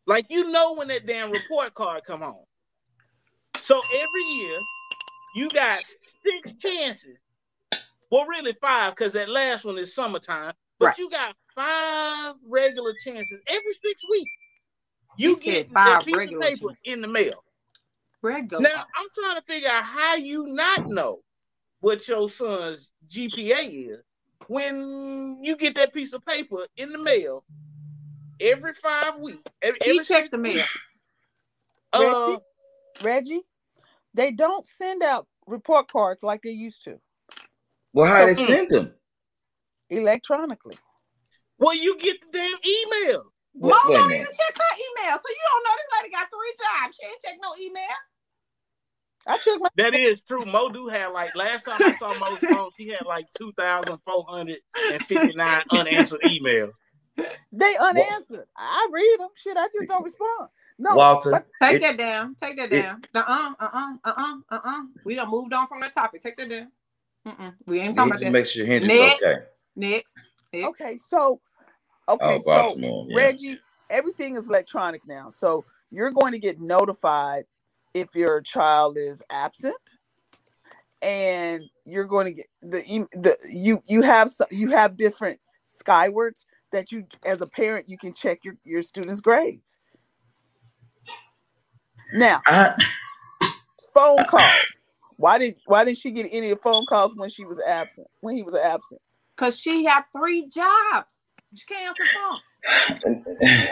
Like you know when that damn report card come home. So every year you got six chances. Well, really five, because that last one is summertime. But Right. you got five regular chances every six weeks. You get five that piece of regular paper chances. in the mail. Go. Now I'm trying to figure out how you not know what your son's GPA is when you get that piece of paper in the mail every five weeks. Every, he every checked the mail. Uh, reggie they don't send out report cards like they used to Well, how So- they send them? electronically well, you get the damn email. Mo Wait, wait a don't even check her email. So you don't know this lady got three jobs. She ain't check no email. I checked my That is true. Mo do have like last time I saw Mo's phone, she had like two thousand four hundred and fifty nine unanswered emails. They unanswered. I read them. Shit, I just don't respond. No, Walter, but Take it- that down. Take that down. Uh uh uh uh uh uh uh. We done moved on from that topic. Take that down. Mm-mm. We ain't talking about that. make sure Hendrix Next. okay. Next. Next. okay. So Okay, Oh, so yeah. Reggie, everything is electronic now. So you're going to get notified if your child is absent, and you're going to get the the you you have some, you have different skywards that you as a parent you can check your your students' grades. Now, I, phone calls. Why did why didn't she get any phone calls when she was absent? When he was absent? Cause she had three jobs. She can't answer phone.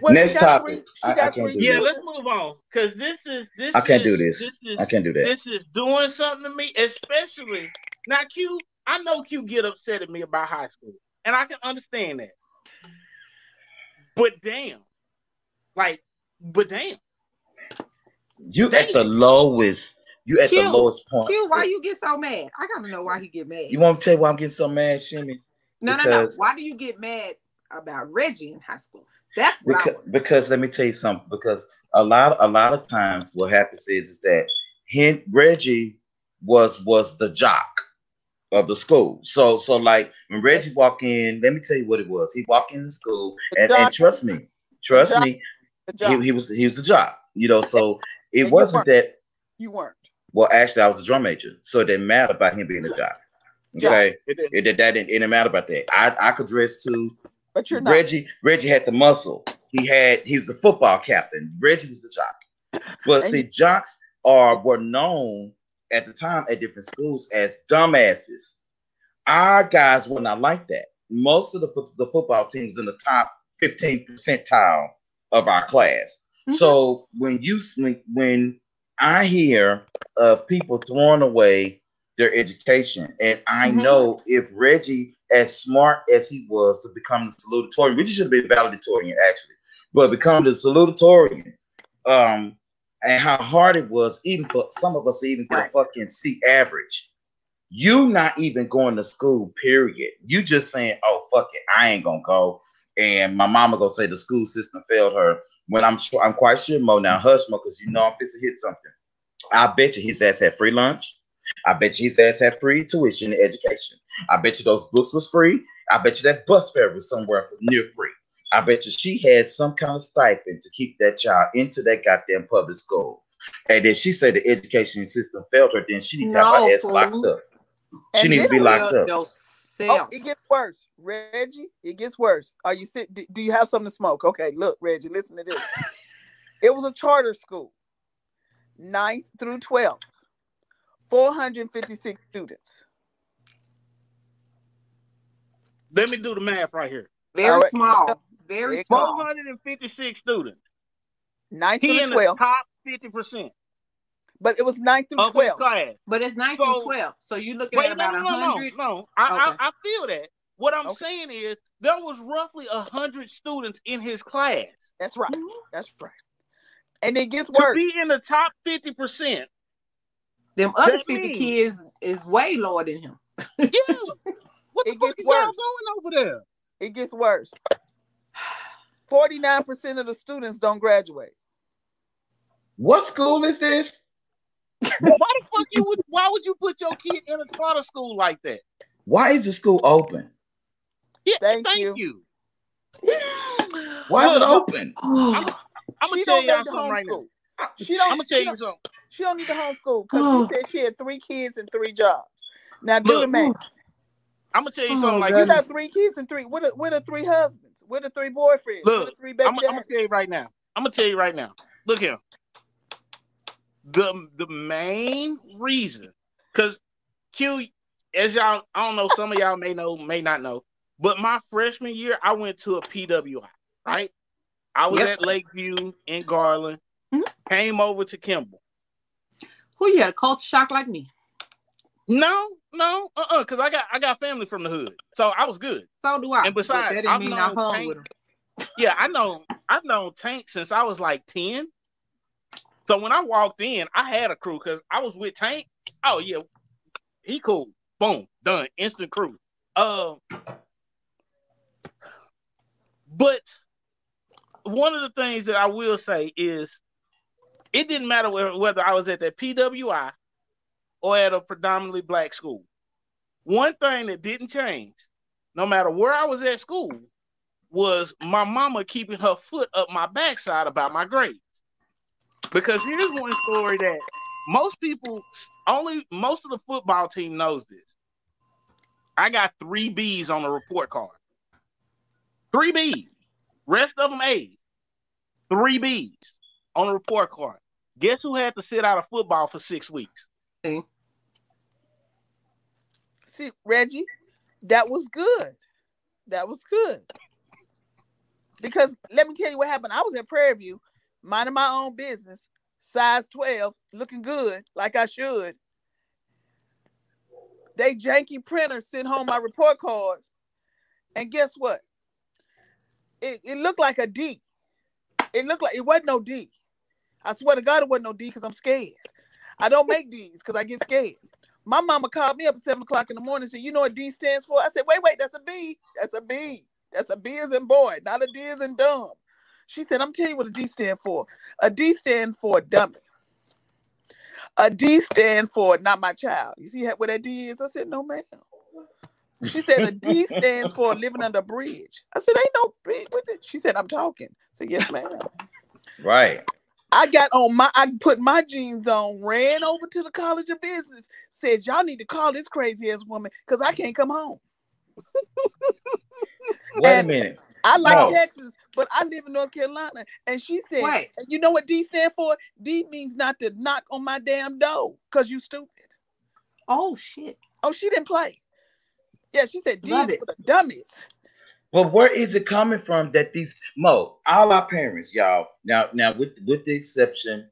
Well, Next topic. three- I- I can't do Yeah, this. let's move on because this is this. I can't is, do this. This is, I can't do that. this is doing something to me, especially now. Q, I know Q get upset at me about high school, and I can understand that. But damn, like, but damn, You at the lowest. You at the lowest point. Q, why you get so mad? I gotta know why he get mad. You want to tell you why I'm getting so mad, Shimmy? no, no, no. Why do you get mad about Reggie in high school? That's what Because, because let me tell you something. Because a lot, a lot of times, what happens is, is that he, Reggie was was the jock of the school. So, so like when Reggie walked in, let me tell you what it was. He walked in the school, and, and trust me, trust me, he, he was he was the jock. You know, so it you wasn't weren't. that. you weren't. Well, actually, I was a drum major, so it didn't matter about him being a jock. Okay, it didn't. it, that that didn't, it didn't matter about that. I I could dress too. But you're not. Reggie Reggie had the muscle. He had he was the football captain. Reggie was the jock. But see, jocks are were known at the time at different schools as dumbasses. Our guys were not like that. Most of the the football team was in the top 15 percentile of our class. Mm-hmm. So when you when, when I hear of people throwing away their education, and I Mm-hmm. Mhm. know if Reggie, as smart as he was to become the salutatorian, Reggie should have been valedictorian actually, but become the salutatorian, um, and how hard it was even for some of us to even get a fucking C average. You not even going to school, period. You just saying, "Oh fuck it, I ain't gonna go," and my mama gonna say the school system failed her. When I'm sure, I'm quite sure Mo now hush Mo because you know I'm fixing to hit something. I bet you his ass had free lunch. I bet you his ass had free tuition and education. I bet you those books was free. I bet you that bus fare was somewhere near free. I bet you she had some kind of stipend to keep that child into that goddamn public school. And then she said the education system failed her. Then she need to have her ass locked up. She needs to be locked up. Oh, it gets worse, Reggie. It gets worse. Are you sit? Do, do you have something to smoke? Okay, look, Reggie, listen to this. it was a charter school, ninth through twelfth, four hundred fifty-six students. Let me do the math right here. Very All right. small. Very small. 456 students. Ninth He through in the top 50% but it was ninth through of twelve. class. But it's 9 So- through 12. So you're looking Wait, at no, about no, no, no, 100. no. I, Okay. I, I feel that. What I'm Okay. saying is there was roughly hundred students in his class. That's right. Mm-hmm. That's right. And it gets To worse. be in the top 50%. Them other That 50 means- kids is way lower than him. Yeah. What the It fuck gets is y'all worse. doing over there? It gets worse. Forty-nine percent of the students don't graduate. What school is this? Why the fuck you would why would you put your kid in a charter school like that? Why is the school open? Yeah, Thank thank, you. you. Why is it open? I'm gonna tell y'all need the something right now. Homeschool. She don't. I'm gonna tell she you don't- something. She don't need the homeschool because Oh. she said she had three kids and three jobs. Now do Look, the math. I'm gonna tell you Oh, something like You got three kids and three. What are, what are three husbands? What are three boyfriends? Look, what are three baby I'm, I'm gonna tell you right now. I'm gonna tell you right now. Look here. The the main reason, because Q, as y'all, I don't know, some of y'all may know, may not know, but my freshman year, I went to a PWI, right? I was Yep. at Lakeview in Garland, Mhm. came over to Kimball. Who you had a culture shock like me? No, no, uh, uh because I got I got family from the hood, so I was good. So do I. And but besides, that didn't I've mean I hung Tank- with him. Yeah, I know. I've known Tank since I was like 10. So when I walked in, I had a crew because I was with Tank. Oh, yeah. He cool. Boom. Done. Instant crew. Uh, but one of the things that I will say is it didn't matter whether, I was at that PWI or at a predominantly black school. One thing that didn't change, no matter where I was at school, was my mama keeping her foot up my backside about my grades. Because here's one story that most people only most of the football team knows this. I got three B's on the report card. Three B's. Rest of them A's. Three B's on the report card. Guess who had to sit out of football for six weeks? See? See, Reggie, that was good. That was good. Because let me tell you what happened. I was at Prairie View, minding my own business, size 12, looking good, like I should. They janky printer sent home my report card. And guess what? It, it looked like a D. It looked like it wasn't no D. I swear to God, it wasn't no D because I'm scared. I don't make D's because I get scared. My mama called me up at seven o'clock in the morning and said, You know what D stands for? I said, Wait, wait, that's a B. That's a B. That's a B as in boy, not a D as in dumb. She said, I'm telling you what a D stand for. A D stand for dummy. A D stand for not my child. You see what that D is? I said, No, ma'am. She said a D stands for living under a bridge. I said, Ain't no bridge. She said, I'm talking. I said, Yes, ma'am. Right. I got on my I put my jeans on, ran over to the College of Business, said, Y'all need to call this crazy ass woman because I can't come home. Wait And- a minute. I like No. Texas, but I live in North Carolina. And she said, Wait. You know what D stand for? D means not to knock on my damn door because you stupid. Oh shit. Oh, she didn't play. Yeah, she said D Love is it. for the dummies. But where is it coming from that these Mo, all our parents, y'all, now now with with the exception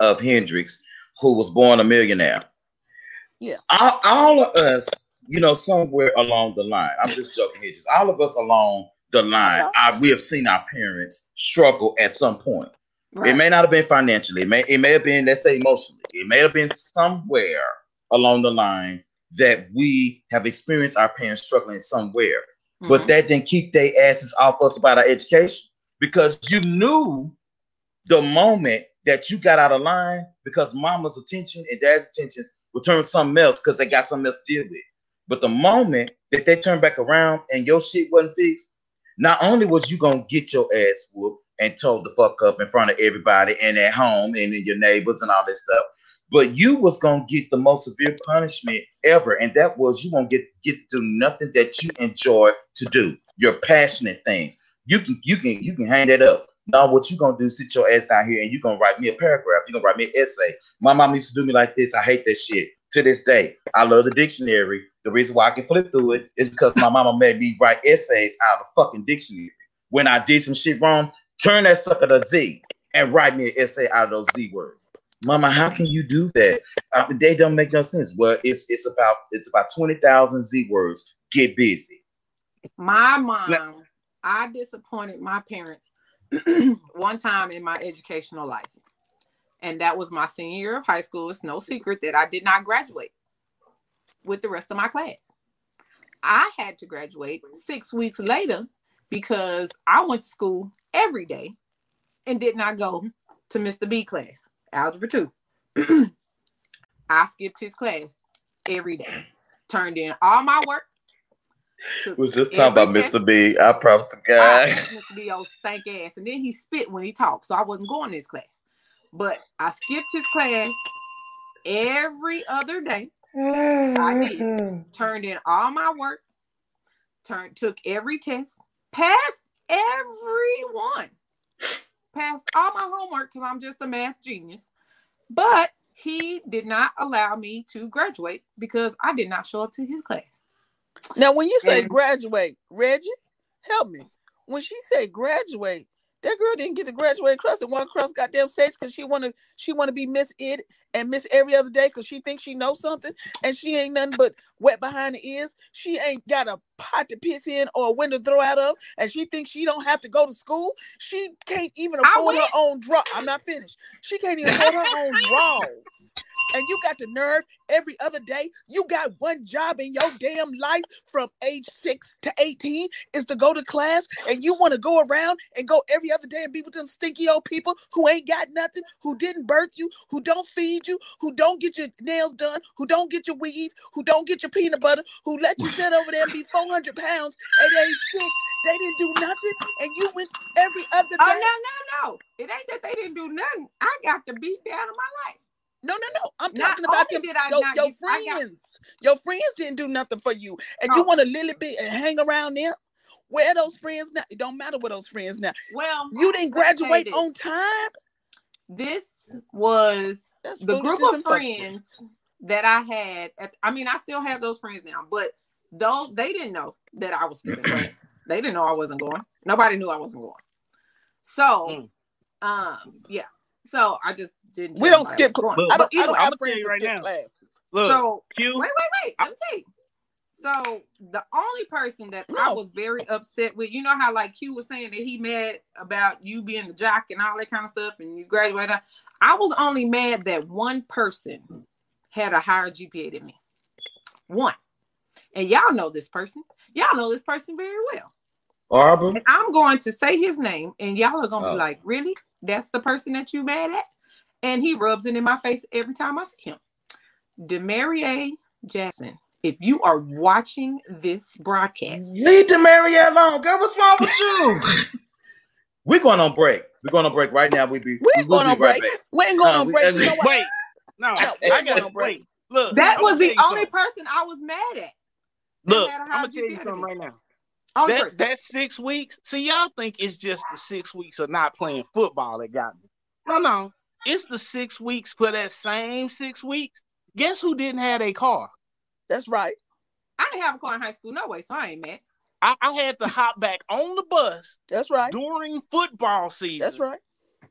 of Hendrix, who was born a millionaire. Yeah. All, all of us, you know, somewhere along the line. I'm just joking here. Just all of us along the line, know. I, we have seen our parents struggle at some point. Right. It may not have been financially. It may it may have been, let's say, emotionally. It may have been somewhere along the line that we have experienced our parents struggling somewhere but Mhm. that didn't keep their asses off us about our education because you knew the moment that you got out of line because mama's attention and dad's attention would turn to something else because they got something else to deal with. But the moment that they turned back around and your shit wasn't fixed, not only was you gonna get your ass whooped and told the fuck up in front of everybody and at home and in your neighbors and all this stuff, but you was gonna get the most severe punishment ever, and that was you won't get get to do nothing that you enjoy to do. Your passionate things. You can you can you can hang that up. Now what you gonna do? Sit your ass down here and you gonna write me a paragraph. You gonna write me an essay. My mom used to do me like this. I hate that shit. To this day, I love the dictionary. The reason why I can flip through it is because my mama made me write essays out of fucking dictionary. When I did some shit wrong, turn that sucker to Z and write me an essay out of those Z words. Mama, how can you do that? Uh, they don't make no sense. Well, it's it's about it's about twenty thousand Z words. Get busy. My mom, I disappointed my parents one time in my educational life. And that was my senior year of high school. It's no secret that I did not graduate with the rest of my class. I had to graduate six weeks later because I went to school every day and did not go to Mr. B class, Algebra 2. I skipped his class every day, turned in all my work. Was just talking about Mr. B. I promise the guy. Mr. B old stank ass. And then he spit when he talked. So I wasn't going to his class. But I skipped his class every other day, I did. turned in all my work, turned took every test, passed every one. Passed all my homework because I'm just a math genius. But he did not allow me to graduate because I did not show up to his class. Now, when you say And- graduate, Reggie, help me. When she said graduate, that girl didn't get to graduate across and one across goddamn stage because she wanna she wanna be Miss It and Miss every other day because she thinks she knows something and she ain't nothing but wet behind the ears. She ain't got a pot to piss in or a window to throw out of, and she thinks she don't have to go to school. She can't even afford her own draw. I'm not finished. She can't even afford her own drawers. And you got the nerve every other day. You got one job in your damn life from age six to 18 is to go to class, and you want to go around and go every other day and be with them stinky old people who ain't got nothing, who didn't birth you, who don't feed you, who don't get your nails done, who don't get your weave, who don't get your peanut butter, who let you sit over there and be 400 pounds at age six. They didn't do nothing, and you went every other oh, day. Oh no, no, no! It ain't that they didn't do nothing. I got the beat down in my life. No, no, no. I'm Not talking about them, your, your get- I got- friends. Your friends didn't do nothing for you, and you Oh. want to little bit and hang around them. Where are those friends now? It don't matter where those friends now. Well, You didn't let me tell you graduate on time. This was That's the group of friends that I had. At, I mean, I still have those friends now, but though they didn't know that I was skipping class. They didn't know I wasn't going. Nobody knew I wasn't going. So, um, yeah. So I just didn't. We don't anybody skip. I was cl- going. I don't. But I either don't way, have I'ma friends you right skip now. classes. Look, so Q, wait, wait, wait. Let me tell you. So the only person that I was very upset with, you know how like Q was saying that he mad about you being the jock and all that kind of stuff, and you graduated. I was only mad that one person had a higher GPA than me. One. And y'all know this person. Y'all know this person very well. Arbor. And I'm going to say his name, and y'all are gonna Oh. be like, really? That's the person that you mad at? And he rubs it in my face every time I see him. Demarie Jackson, if you are watching this broadcast, Leave the Mariette alone, girl. What's wrong with you? We're going on break. We're going on break right now. We be We ain't will going on break. back. We ain't going No, on we- break. You know wait. No, No, I we got going on break. Look, that I'ma was the only something. person I was mad at. Look, had a I'm gonna tell you GPA than something right now. Only That person. that six weeks. See, y'all think it's just the six weeks of not playing football that got me. No, no, it's the six weeks for that same six weeks. Guess who didn't have a car? That's right. I didn't have a car in high school, no way, so I ain't mad. I, I had to hop back on the bus That's right. during football season. That's right.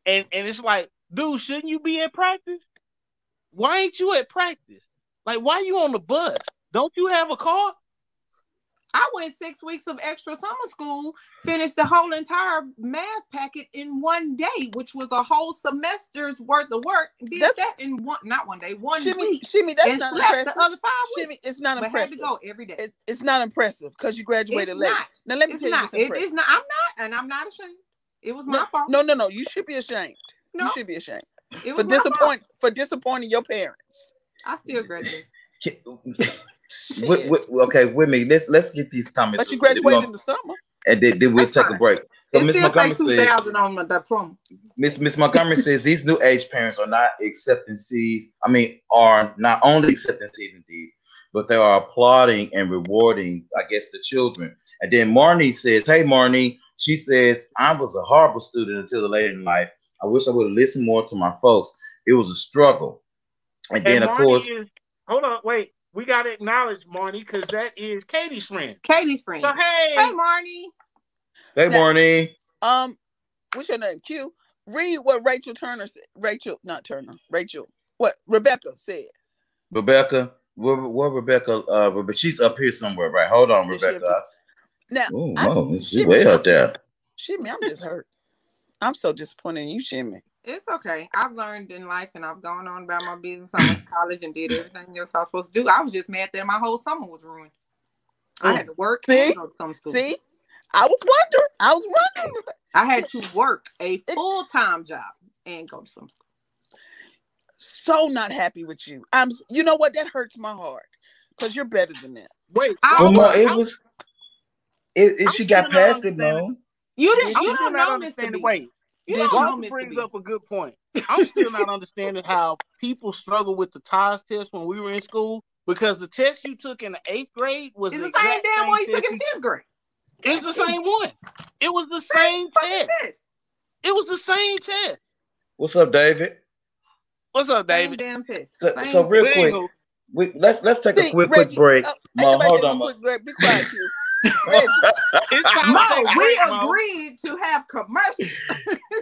And and it's like, dude, shouldn't you be at practice? Why ain't you at practice? Like, why you on the bus? Don't you have a car? I went six weeks of extra summer school, finished the whole entire math packet in one day, which was a whole semester's worth of work. Did That's- that in one, not one day, one Shimmy, week, Shimmy, that's and not slept impressive. the other five Shimmy, weeks. it's not But had impressive. to go every day. It's it's not impressive because you graduated It's late. not. Now let me It's tell you not. what's It impressive. is not. I'm not, and I'm not ashamed. It was my fault. no, no, no. You should be ashamed. No, You should be ashamed it for was my fault. disappoint for disappointing your parents. I still graduated. Wi- wi- okay, with me. Let's let's get these comments. But you graduated in the summer. and then, then we'll That's take a break. So it Miss still say Montgomery says 2000 on my diploma. Miss Miss Montgomery says these new age parents are not accepting C's. I mean, are not only accepting C's and D's, but they are applauding and rewarding, I guess, the children. And then Marnie says, "Hey, Marnie," she says, "I was a horrible student until later in life. I wish I would have listened more to my folks. It was a struggle." And then, And of course, is, hold on, wait. We gotta acknowledge Marnie because that is Katie's friend. Katie's friend. So hey, Hey, Marnie. hey, Now- Marnie. Um, what's your name? Q. Read what Rachel Turner said. Rachel, not Turner. Rachel. What Rebecca said. Rebecca, where, where Rebecca? Uh, Rebe- she's up here somewhere, right? Hold on, Yeah, Rebecca. Now, Oh, I- no, she's she- way up there. Shimmy, I'm just hurt. I'm so disappointed in you, Shimmy. It's okay. I've learned in life and I've gone on about my business. I went to college and did everything else I was supposed to do. I was just mad that my whole summer was ruined. I oh, had to work See? and go to. See, I was wondering. I was wondering. I had to work a full time job and go to some school. So not happy with you. I'm. You know what? That hurts my heart because you're better than that. wait. I Well, I'm- it I'm- was. It, it, she got past it, understanding. Mo. You didn't. Did You don't know, Mr. B. Wait, You Did don't know, Walter Mr. brings up a good point. I'm still not understanding how people struggle with the TIES test when we were in school because the test you took in the eighth grade was It's the exact same damn one you took test in tenth grade. It's the same one. It was the same Fucking test. test. It was the same test. What's up, David? What's up, Same David? damn test. So, so real test. quick, we, let's let's take a quick Reggie, quick break. uh, ain't Mo, nobody hold on, no quick break. Be quiet, Q. Reggie. it's time Mo, to take a we break, Mo. agreed to have commercials.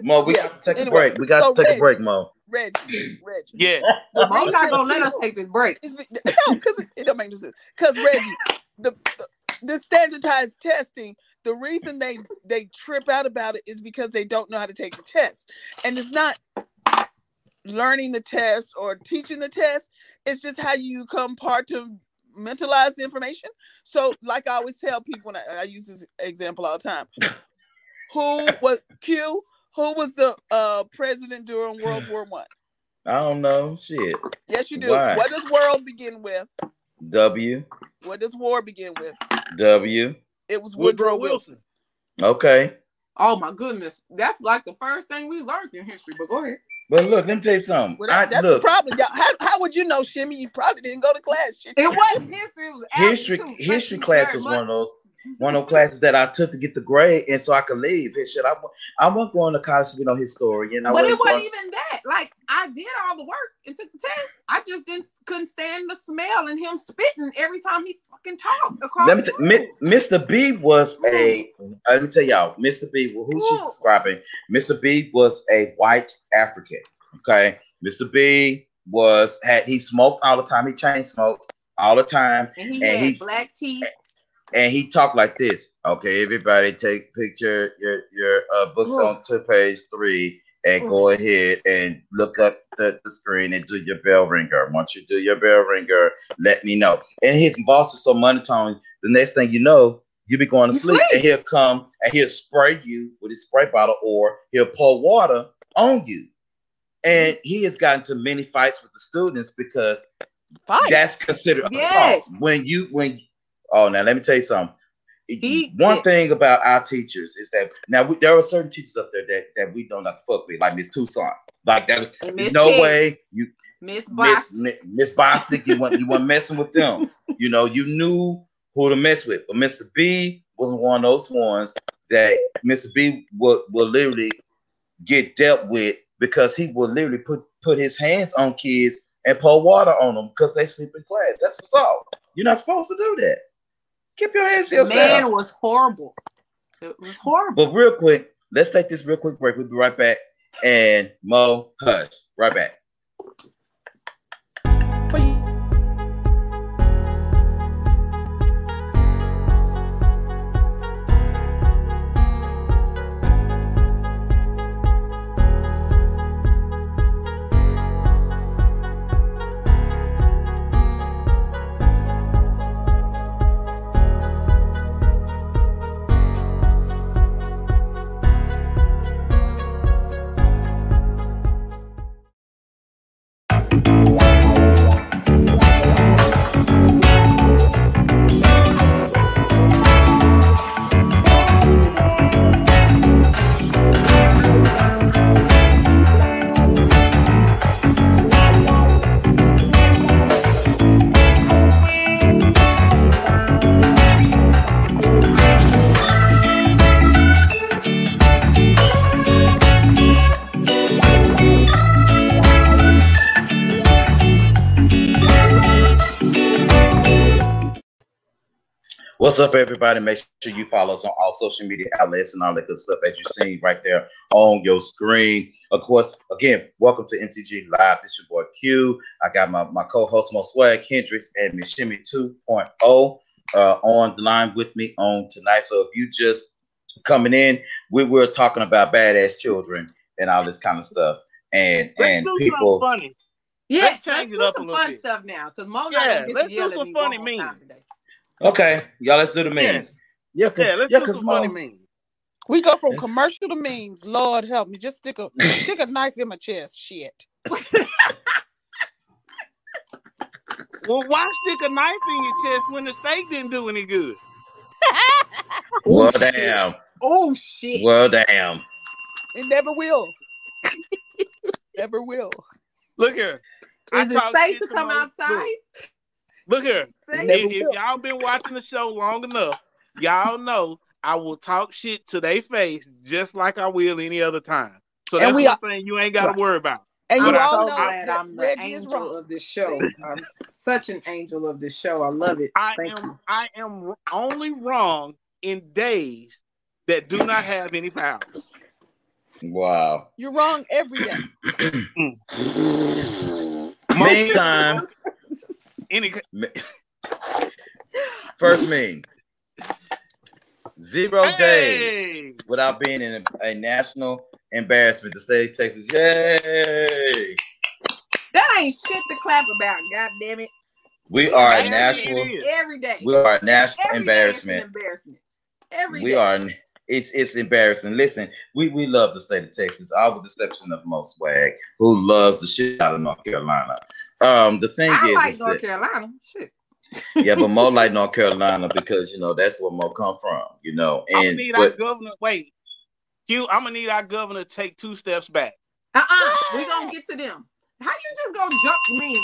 Mo, we Yeah, got to take anyway, a break. We got so to take Reggie- a break, Mo. Reggie. Reggie. Yeah. The Mo's reason not gonna let us take this break. No, because it, it don't make no sense. Because Reggie, the, the the standardized testing, the reason they they trip out about it is because they don't know how to take the test, and it's not. learning the test or teaching the test. It's just how you come part compartmentalize the information. So, like I always tell people, and I, I use this example all the time. Who was Q? Who was the uh, president during World War One? I don't know. Shit. Yes, you do. Why? What does world begin with? W. What does war begin with? W. It was Woodrow, Wilson. Okay. Oh my goodness, that's like the first thing we learned in history. But go ahead. But look, let me tell you something. Well, that, I, that's look, the problem. Y'all, how, how would you know, Shimmy? You probably didn't go to class. Shit. It wasn't history. It was history aptitude. History you class was one of those one of those classes that I took to get the grade and so I could leave. And shit, I, I wasn't going to college to be no historian. I But it wasn't wasn't going- even that. Like I did all the work and took the test. I just didn't couldn't stand the smell and him spitting every time he fucking across. Let me Mr. B was a. uh, let me tell y'all, Mr. B. Well, who she's describing? Mr. B was a white African. Okay, Mr. B was had he smoked all the time. He chain smoked all the time, and he and had he- black teeth. and he talked like this. Okay, everybody, take picture your your uh, books Ooh. on to page three and go ahead and look up the, the screen and do your bell ringer. Once you do your bell ringer, let me know. And his boss is so monotone. The next thing you know, you'll be going to sleep, sleep. and he'll come and he'll spray you with his spray bottle, or he'll pour water on you. And he has gotten to many fights with the students because Fine. that's considered Yes. assault. When you when oh now let me tell you something. He- One yeah. thing about our teachers is that now we, there are certain teachers up there that, that we don't have to fuck with, like Miss Tucson. Like that was no way you Miss Miss Miss Bostic, you want you weren't messing with them. You know, you knew who to mess with. But Mr. B wasn't one of those ones that Mr. B would will literally get dealt with because he will literally put put his hands on kids and pour water on them because they sleep in class. That's assault. You're not supposed to do that. Keep your hands to The yourself. man was horrible. It was horrible. But real quick, let's take this real quick break. We'll be right back. And Mo Hush, right back. What's up, everybody? Make sure you follow us on all social media outlets and all that good stuff that you're seeing right there on your screen. Of course, again, welcome to MTG Live. This is your boy Q. I got my, my co-host Mo Swag Hendrix and Miss Shimmy 2.0 uh, on the line with me on tonight. So if you just coming in, we were talking about badass children and all this kind of stuff. And Let's and do people funny. Yes, Let's let's, do some fun bit. stuff now. Because Mo not gonna get let's to do yell at some me funny one more time memes. today. Okay, y'all let's do the memes. Yeah, cause, Yeah, let's yeah, do cause some funny um, memes. We go from Yes. commercial to memes. Lord help me. Just stick a stick a knife in my chest. Shit. Well, why stick a knife in your chest when the steak didn't do any good? well Oh, damn. Oh shit. Well damn. It never will. never will. Look here. I it safe to to come Mo- outside? Look here. If, if y'all been watching the show long enough, y'all know I will talk shit to their face just like I will any other time. So And that's we one are- thing you ain't got to Right. worry about. And I'm you But I- all so know glad that I'm the Reggie is angel wrong. of this show. I'm such an angel of this show. I love it. I Thank am you. I am only wrong in days that do not have any powers. Wow. You're wrong every day. Mm. Meantime, Any me- first meme. Zero days without being in a, a national embarrassment. The state of Texas, yay! That ain't shit to clap about. God damn it! We are a national. day it is. Every day. We are a national Every day it's an embarrassment. embarrassment. Every we day. are it's it's embarrassing. Listen, we we love the state of Texas, all with the exception of Mo Swag, who loves the shit out of North Carolina. Um, the thing I is, like is North that, Carolina. Shit. yeah, but more like North Carolina because you know that's where Mo come from, you know. I'm gonna And need our but governor. Wait, Q. I'm gonna need our governor to take two steps back. Uh-uh. we gonna get to them. How you just gonna jump to me?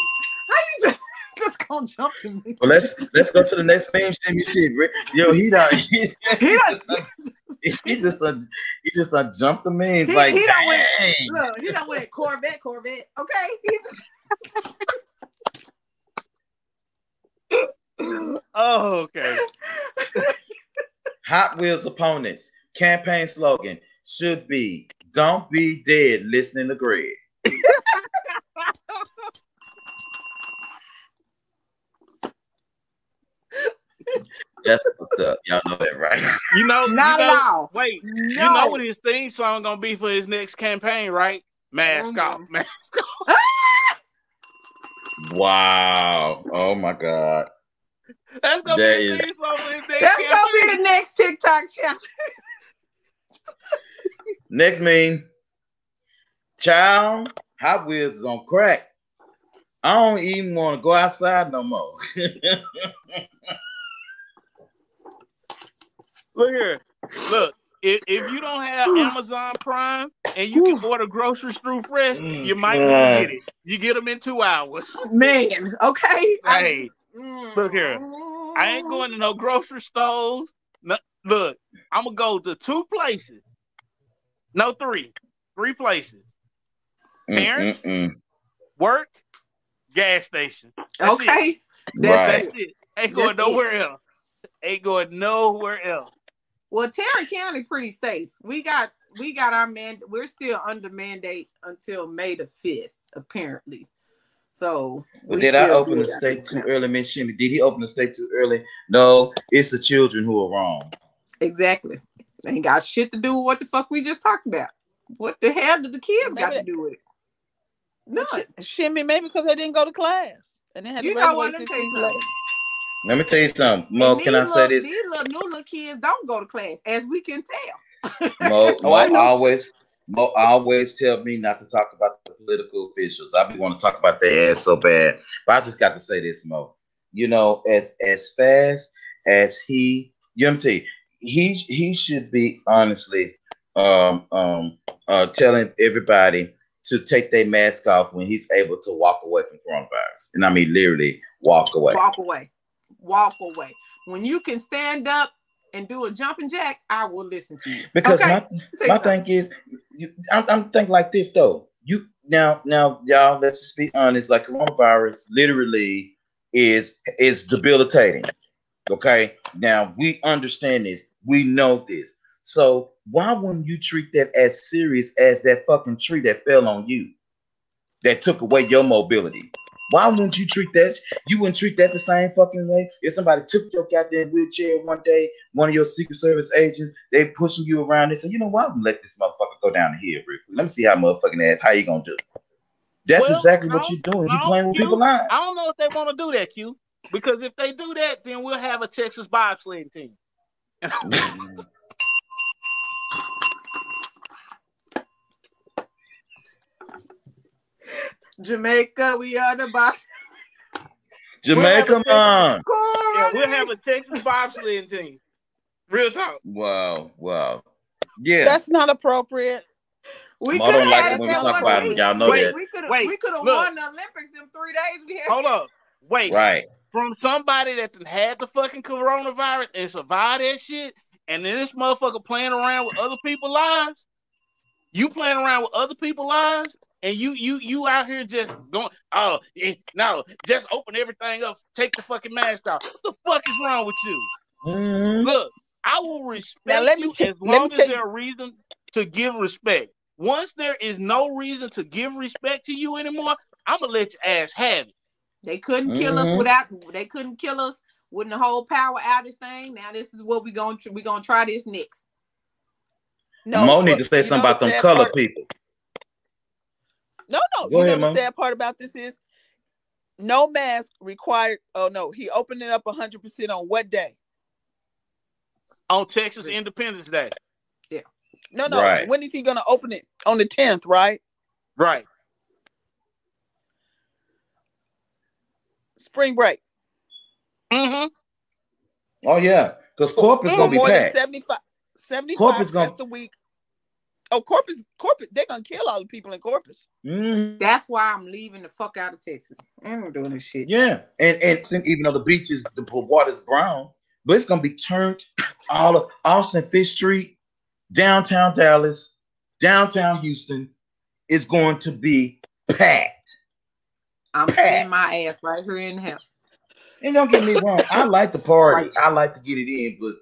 How you just just gonna jump to me? well, let's let's go to the next meme. Send me shit, Rick. Yo, he done he, He done- just done, he just done, he just done jumped the memes He- like he done went- dang. Look, he done went Corvette, Corvette. Okay. He just- Oh, okay. Hot Wheels opponents campaign slogan should be "Don't be dead listening to Greg." That's fucked up. Y'all know that, right? You know, Not you at know, all. Wait, No. you know what his theme song gonna be for his next campaign, right? Mask Mhm. off, man. Wow. Oh my God. That's gonna That be is- theme song for his next That's gonna be the next TikTok challenge. Next meme. Child, Hot Wheels is on crack. I don't even want to go outside no more. Look here. Look, if, if you don't have Amazon Prime and you can order groceries through Fresh, Mm, you might God. not get it. You get them in two hours. Man, okay. I- Hey, mm. look here. I ain't going to no grocery stores. No, look, I'm gonna go to two places. No, three. Three places. Mm, Parents? Mm-mm-mm. Work, gas station. That's Okay. it. That's Right. That's it. Ain't going That's it. nowhere else. Ain't going nowhere else. Well, Tarrant County pretty safe. We got we got our man. We're still under mandate until May the fifth, apparently. So, Well, we did I open the out state there. too early, Miss Shimmy? Did he open the state too early? No, it's the children who are wrong. Exactly. Ain't got shit to do with what the fuck we just talked about. What the hell did the kids got to do with it? None. Shimmy, maybe because they didn't go to class and they had You to know what? graduate Let me tell you weeks something. later. Let me tell you something, Mo. And Can I these say this? These little new little kids don't go to class, as we can tell. Mo, Oh, I Mo know. always, Mo always tell me not to talk about the political officials. I be want to talk about their ass so bad, but I just got to say this, Mo. You know, as as fast as he, you know, what I'm you, he he should be honestly, um, um, uh, telling everybody to take their mask off when he's able to walk away from coronavirus, and I mean literally walk away. Walk away. Walk away. When you can stand up and do a jumping jack, I will listen to you. Because okay? my my thing is, you, I'm, I'm thinking like this though. You now, now, y'all. Let's just be honest. Like coronavirus, literally is is debilitating. Okay. Now we understand this. We know this. So why wouldn't you treat that as serious as that fucking tree that fell on you, that took away your mobility? Why wouldn't you treat that? You wouldn't treat that the same fucking way. If somebody took your goddamn wheelchair one day, one of your Secret Service agents, they pushing you around. They say, you know what? I'm let this motherfucker go down here real quick. Let me see how motherfucking ass. How you gonna do? That's Well, exactly what you're doing. You no, playing with people's lives. I don't know if they want to do that, Q. Because if they do that, then we'll have a Texas bobsled team. Jamaica, we are the box. Jamaica, man. Yeah, we'll have a Texas bobsledding team. Real talk. Wow, wow. Yeah. That's not appropriate. We could have like when we talk about it. Y'all know Wait, that. We could have we could have won the Olympics in three days. We had Hold up. Wait. right. From somebody that had the fucking coronavirus and survived that shit, and then this motherfucker playing around with other people's lives. You playing around with other people's lives, and you you you out here just going, oh eh, no, just open everything up, take the fucking mask off. What the fuck is wrong with you? Mhm. Look, I will respect Now, let me you tell- as let me long as you- there's a reason to give respect. Once there is no reason to give respect to you anymore, I'm gonna let your ass have it. They couldn't kill us Mhm. without. They couldn't kill us with the whole power outage thing. Now this is what we going to we gonna try this next. No, Mo need to say something about the them color part- people. No, no. Go you ahead, know Mo. the sad part about this is no mask required. Oh no, he opened it up 100 percent on what day? On Texas Independence Day. Yeah. No, no. Right. When is he gonna open it? On the 10th, right? Right. Spring break. Mm-hmm. Oh yeah, because Corpus For gonna be more than packed. 75, 75 Corpus gonna- guests a week. Oh, Corpus, Corpus, they're gonna kill all the people in Corpus. Mhm. That's why I'm leaving the fuck out of Texas. I'm not doing this shit. Yeah, and and since- even though the beach is the water's brown, but it's gonna be turned all of Austin Sixth Street, downtown Dallas, downtown Houston is going to be packed. I'm Packed. my ass right here in the house. And don't get me wrong, I like the party. I like to get it in, but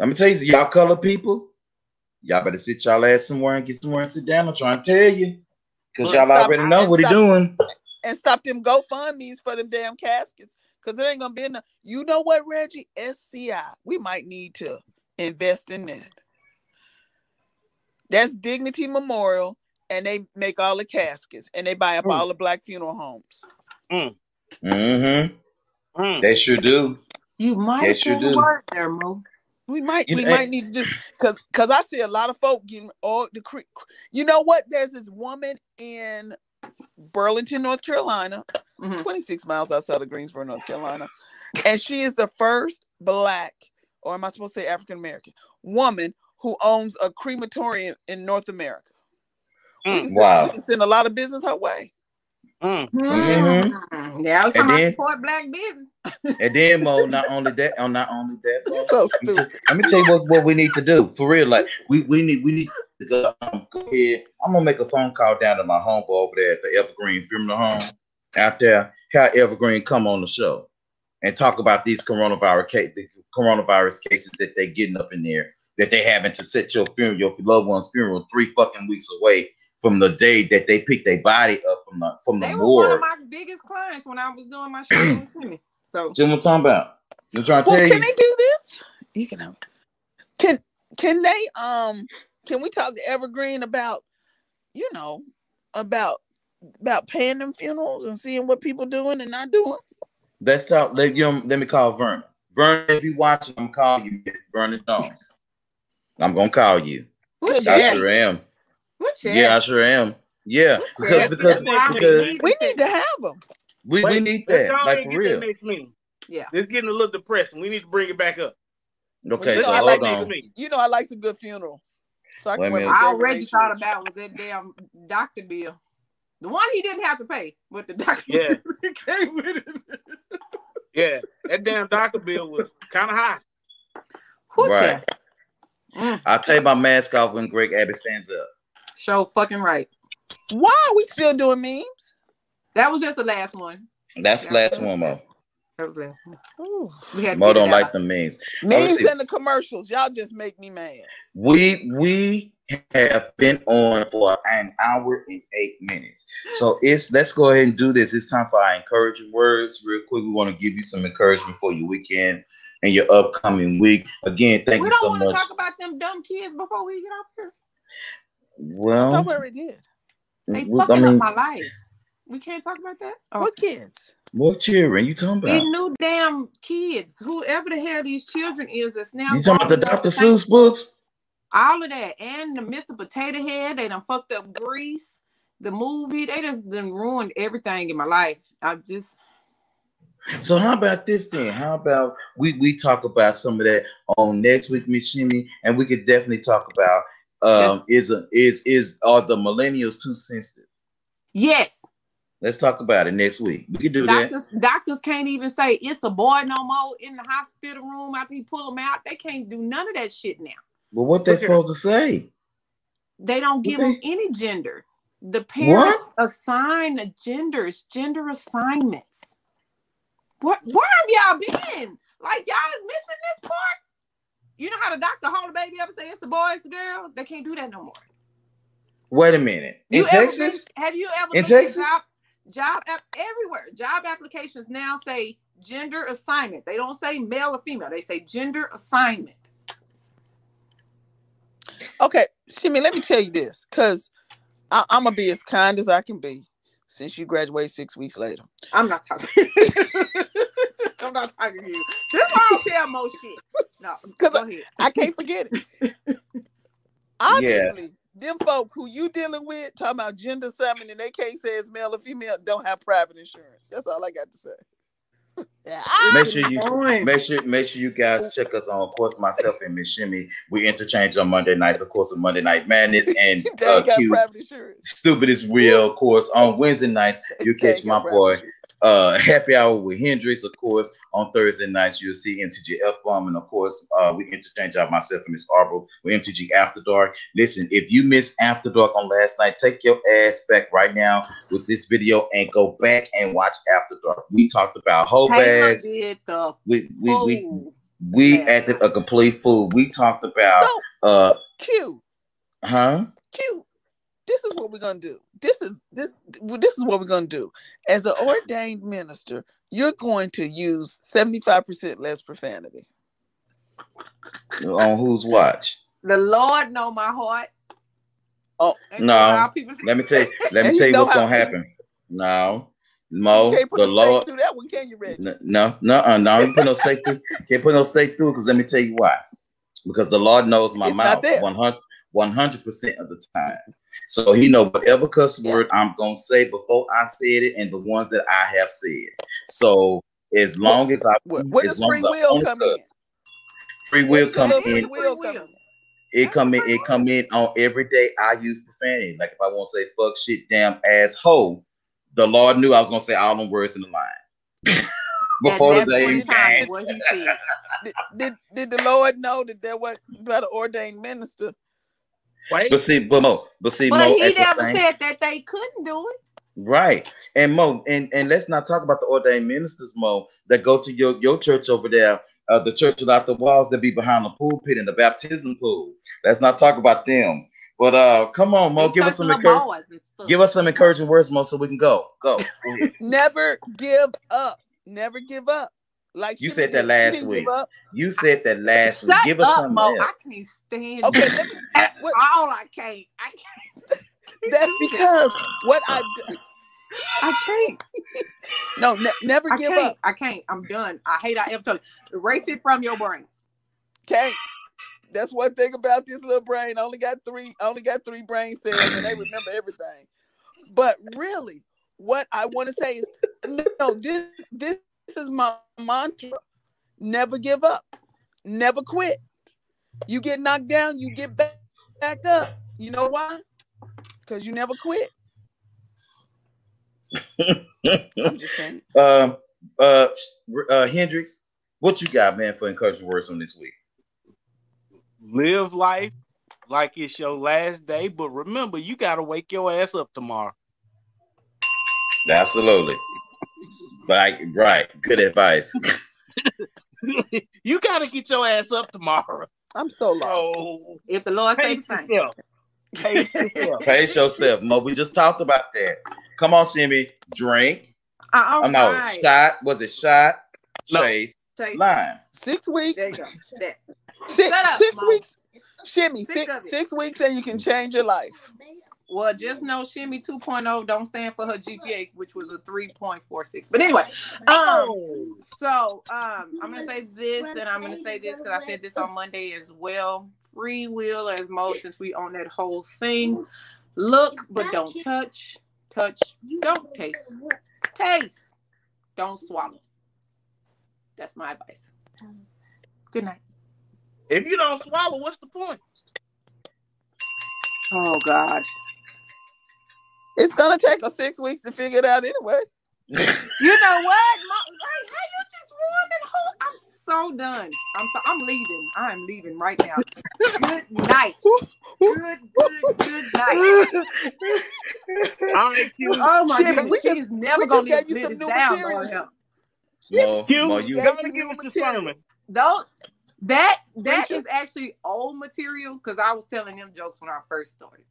I'm gonna tell you, y'all color people, y'all better sit y'all ass somewhere and get somewhere and sit down. I'm trying to tell you, because Well, y'all stop- already know and what he doing. And stop them GoFundMe's for them damn caskets. Cause it ain't gonna be enough. You know what, Reggie? SCI. We might need to invest in that. That's Dignity Memorial, and they make all the caskets and they buy up Hmm. all the black funeral homes. Mm-hmm. Mm. They sure do. You might Yes, you have said do. a word there, Mo. We might You we know, might need to do because because I see a lot of folk getting all the cre- you know what? There's this woman in Burlington, North Carolina, Mhm. 26 miles outside of Greensboro, North Carolina, and she is the first black, or am I supposed to say African American woman who owns a crematorium in North America? We Mm. can send- Wow. we send a lot of business her way. Mm. Mhm. Yeah, I was And talking then- about support black business. And then Mo, not only that, oh, not only that, Mo, So let me tell- stupid. let me tell you what, what we need to do for real. Like we, we need we need to go, um, go ahead. I'm gonna make a phone call down to my homeboy over there at the Evergreen Funeral Home out there. Have Evergreen come on the show and talk about these coronavirus case, the coronavirus cases that they're getting up in there that they having to set your funeral, your loved one's funeral three fucking weeks away from the day that they picked their body up from the from the They were one of my biggest clients when I was doing my show with Timmy. So See what I'm talking about? I'm trying to Well, tell can you. they do this? You can. have- Can can they um can we talk to Evergreen about you know about about paying them funerals and seeing what people doing and not doing? Let's talk. Let, you know, let me call Vernon. Vernon, if you watching, I'm calling you, Vernon Jones. I'm gonna call you. what Yeah. I chat? sure am. What chat? Yeah, I sure am. Yeah, because Yeah, because that's because need We need to have them. we, we need that go like for real. next meeting. Yeah. It's getting a little depressing. We need to bring it back up. Okay, you know so I hold like on. the good, you know I like the good funeral. So I can I already thought about was that damn doctor bill. The one he didn't have to pay, but the doctor Yeah. bill came with it. Yeah, that damn doctor bill was kind of high. What Right. Mm, I'll take my mask off when Greg Abbott stands up. Show fucking right. Why are we still doing memes? That was just the last one. That's the last one, Mo. That was the last one. Ooh. We had Mo don't like the memes. Memes see. and the commercials. Y'all just make me mad. We we have been on for an hour and eight minutes. So it's let's go ahead and do this. It's time for our encouraging words. Real quick, we want to give you some encouragement for your weekend and your upcoming week. Again, thank we you so much. We don't want to talk about them dumb kids before we get off here. I Well, thought we already did. They well, I fucking mean, up my life. We can't talk about that. Oh, What kids? what children you talking these about? new damn kids, whoever the hell these children is, that's now You talking about the Dr. saying- Seuss books? all of that, and the Mr. Potato Head. They done fucked up Grease, the movie. They just done ruined everything in my life. I just So how about this then? How about we we talk about some of that on next week, Miss Shimmy, and we could definitely talk about um is a is is are the millennials too sensitive? yes. Let's talk about it next week. We can do that. Doctors, doctors can't even say it's a boy no more in the hospital room after you pull them out. They can't do none of that shit now. But what they Look supposed to say? They don't give What them they- any gender. The parents assign a gender. Gender assignments. What? Where have y'all been? Like y'all missing this part? You know how the doctor hold the baby up and say it's a boy, it's a girl? They can't do that no more. Wait a minute. In You Texas? been- have you ever In Texas? job job app everywhere? Job applications now say gender assignment. They don't say male or female. They say gender assignment. Okay, Shimmy, let me tell you this, because I'm gonna be as kind as I can be since you graduated six weeks later. I'm not talking. I'm not talking to you. This why I don't tell more shit. No, 'Cause go ahead. I can't forget it. Obviously, them folk who you dealing with talking about gender assignment and they can't say it's male or female don't have private insurance. That's all I got to say. Yeah, Make sure you Going. make sure make sure you guys check us on. Of course, myself and Miss Shimmy, we interchange on Monday nights. Of course, on Monday Night Madness and uh, Q's private insurance. Stupid is real. Of course, on Wednesday nights you catch my boy uh happy hour with Hendrix. Of course, on Thursday nights you'll see MTG F bomb, and of course, uh we interchange out myself and Miss Arbor with MTG After Dark. Listen, if you missed After Dark on last night, take your ass back right now with this video and go back and watch After Dark. We talked about whole Taylor bags. did the We we we we Yeah. acted a complete fool. We talked about So, uh Q, huh? Q, this is what we're gonna do. This is this this is what we're gonna do. As an ordained minister, you're going to use 75% less profanity. On whose watch? The Lord know my heart. Oh, Ain't no. people Let me tell you, let me tell you know what's gonna happen. No. Mo, you can't put the Lord through that one, can you, Reggie? No, no, uh, no. You put no stake through. Can't put no stake through because let me tell you why. Because the Lord knows my It's mouth there. 100 percent of the time. So He know whatever cuss word I'm gonna say before I said it, and the ones that I have said. So as long as I, Where, where as does long free will come cuss, in? Free will come in. free will come in? It come in. It come in on every day. I use profanity. Like if I want to say fuck, shit, damn, asshole. The Lord knew I was gonna say all them words in the line before the day point in time, what he said. Did, did, did the Lord know that there was about an ordained minister? Wait, But see, but Mo, but see, But Mo, he never same, said that they couldn't do it. right? And Mo, and and let's not talk about the ordained ministers, Mo, that go to your your church over there, uh, the church without the walls that be behind the pulpit and the baptism pool. Let's not talk about them. But uh, come on, Mo, They give us some encouragement. Give us some encouraging words, Mo, so we can go. Go. Go. Never give up. Never give up. Like You said that last week. You said that last week. Give us up, something Mo. I can't stand Okay, me. That's What, all I can't. I can't. that's because what I I can't. no ne- never I give up. I can't. I'm done. I hate I ever told you. Erase it from your brain. Can't. That's one thing about this little brain. I only got three. I only got three brain cells, and they remember everything. But really, what I want to say is, no. This this is my mantra. Never give up. Never quit. You get knocked down, you get back back up. You know why? Because you never quit. I'm just saying. um, uh, uh, Hendrix, what you got, man, for encouraging words on this week? Live life like it's your last day, but remember, you gotta wake your ass up tomorrow. Absolutely. Right, right. Good advice. you gotta get your ass up tomorrow. I'm so lost. So If the Lord say the pace same. yourself. Pace yourself. Pace yourself, Mo. We just talked about that. Come on, Shimmy. Drink. Uh, all Oh no, right. shot. Was it shot? No. Chase. Chase. Lime. Six weeks. There you go. That. Six, Shut up, six Mom. weeks. Shimmy, Sick six six weeks and you can change your life. Well, just know Shimmy 2.0 don't stand for her GPA, which was a 3.46. But anyway, um, so um, I'm gonna say this, and I'm gonna say this because I said this on Monday as well. Free will, as most, since we own that whole thing. Look, but don't touch. Touch, don't taste. Taste, don't swallow. That's my advice. Um, good night. If you don't swallow, what's the point? Oh gosh. It's gonna take us six weeks to figure it out anyway. You know what? Mo- like, how you just ruined the whole? I'm so done. I'm so, I'm leaving. I'm leaving right now. Good night. Good, good, good night. All right, Q. Oh my Shit, goodness, we just- she's never we gonna just live gave you this some new down material. on. Mo, you Don't you give new us your material. sermon. Don't that that Preacher. actually old material because I was telling them jokes when I first started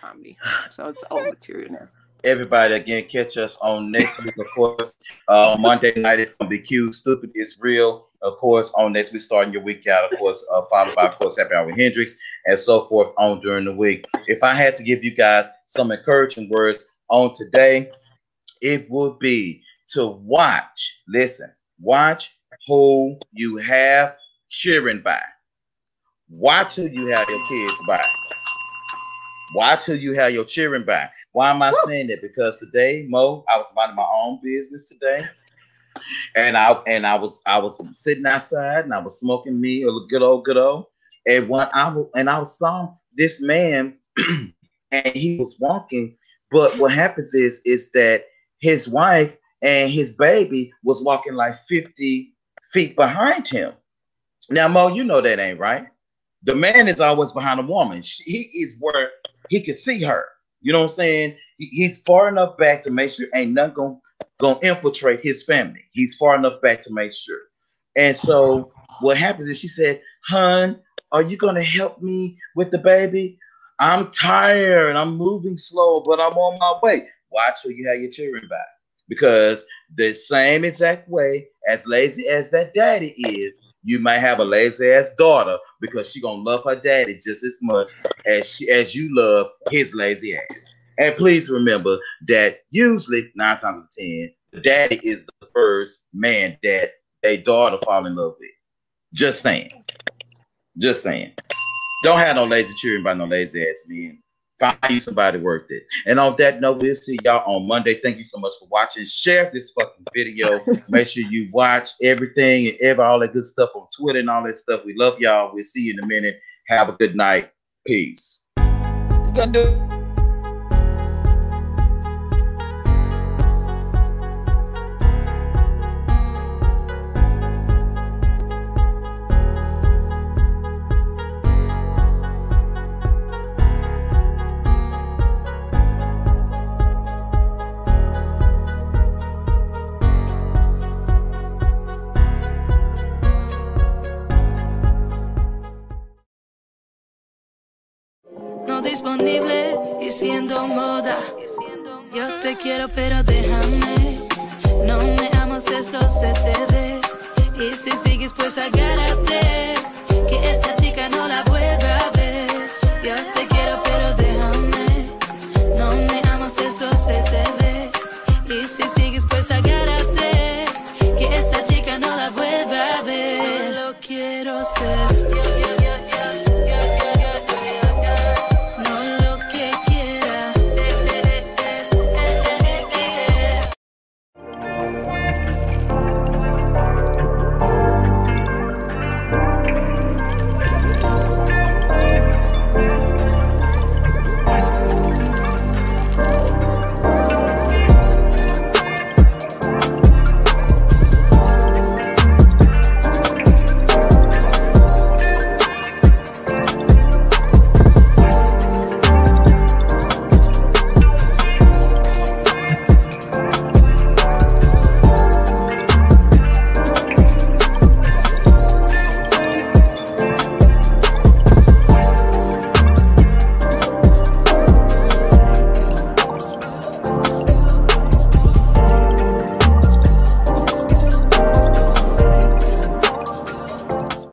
comedy, so it's old material now. everybody again. Catch us on next week, of course. Uh, Monday night it's gonna be cute. Stupid is real. Of course, on next week, starting your week out, of course, uh, followed by, of course, Happy Hour with Hendrix and so forth on during the week. If I had to give you guys some encouraging words on today, it would be to watch, listen, watch who you have cheering by. Watch who you have your kids by. Watch who you have your children by. Why am I Woo. saying that? Because today, Mo, I was minding my own business today. And I and I was I was sitting outside and I was smoking me a good old good old. And when I and I saw this man and he was walking, but what happens is is that his wife and his baby was walking like 50 feet behind him. Now, Mo, you know that ain't right. The man is always behind a woman. She, he is where he can see her. You know what I'm saying? He, he's far enough back to make sure ain't nothing gonna, gonna infiltrate his family. He's far enough back to make sure. And so what happens is she said, Hun, are you gonna help me with the baby? I'm tired. I'm moving slow, but I'm on my way. Watch who you have your children back. Because the same exact way, as lazy as that daddy is, you might have a lazy ass daughter because she gonna love her daddy just as much as she as you love his lazy ass. And please remember that usually nine times out of ten, the daddy is the first man that a daughter fall in love with. Just saying. Just saying. Don't have no lazy children by no lazy ass men. Find you somebody worth it. And on that note, we'll see y'all on Monday. Thank you so much for watching. Share this fucking video. Make sure you watch everything and ever all that good stuff on Twitter and all that stuff. We love y'all. We'll see you in a minute. Have a good night. Peace.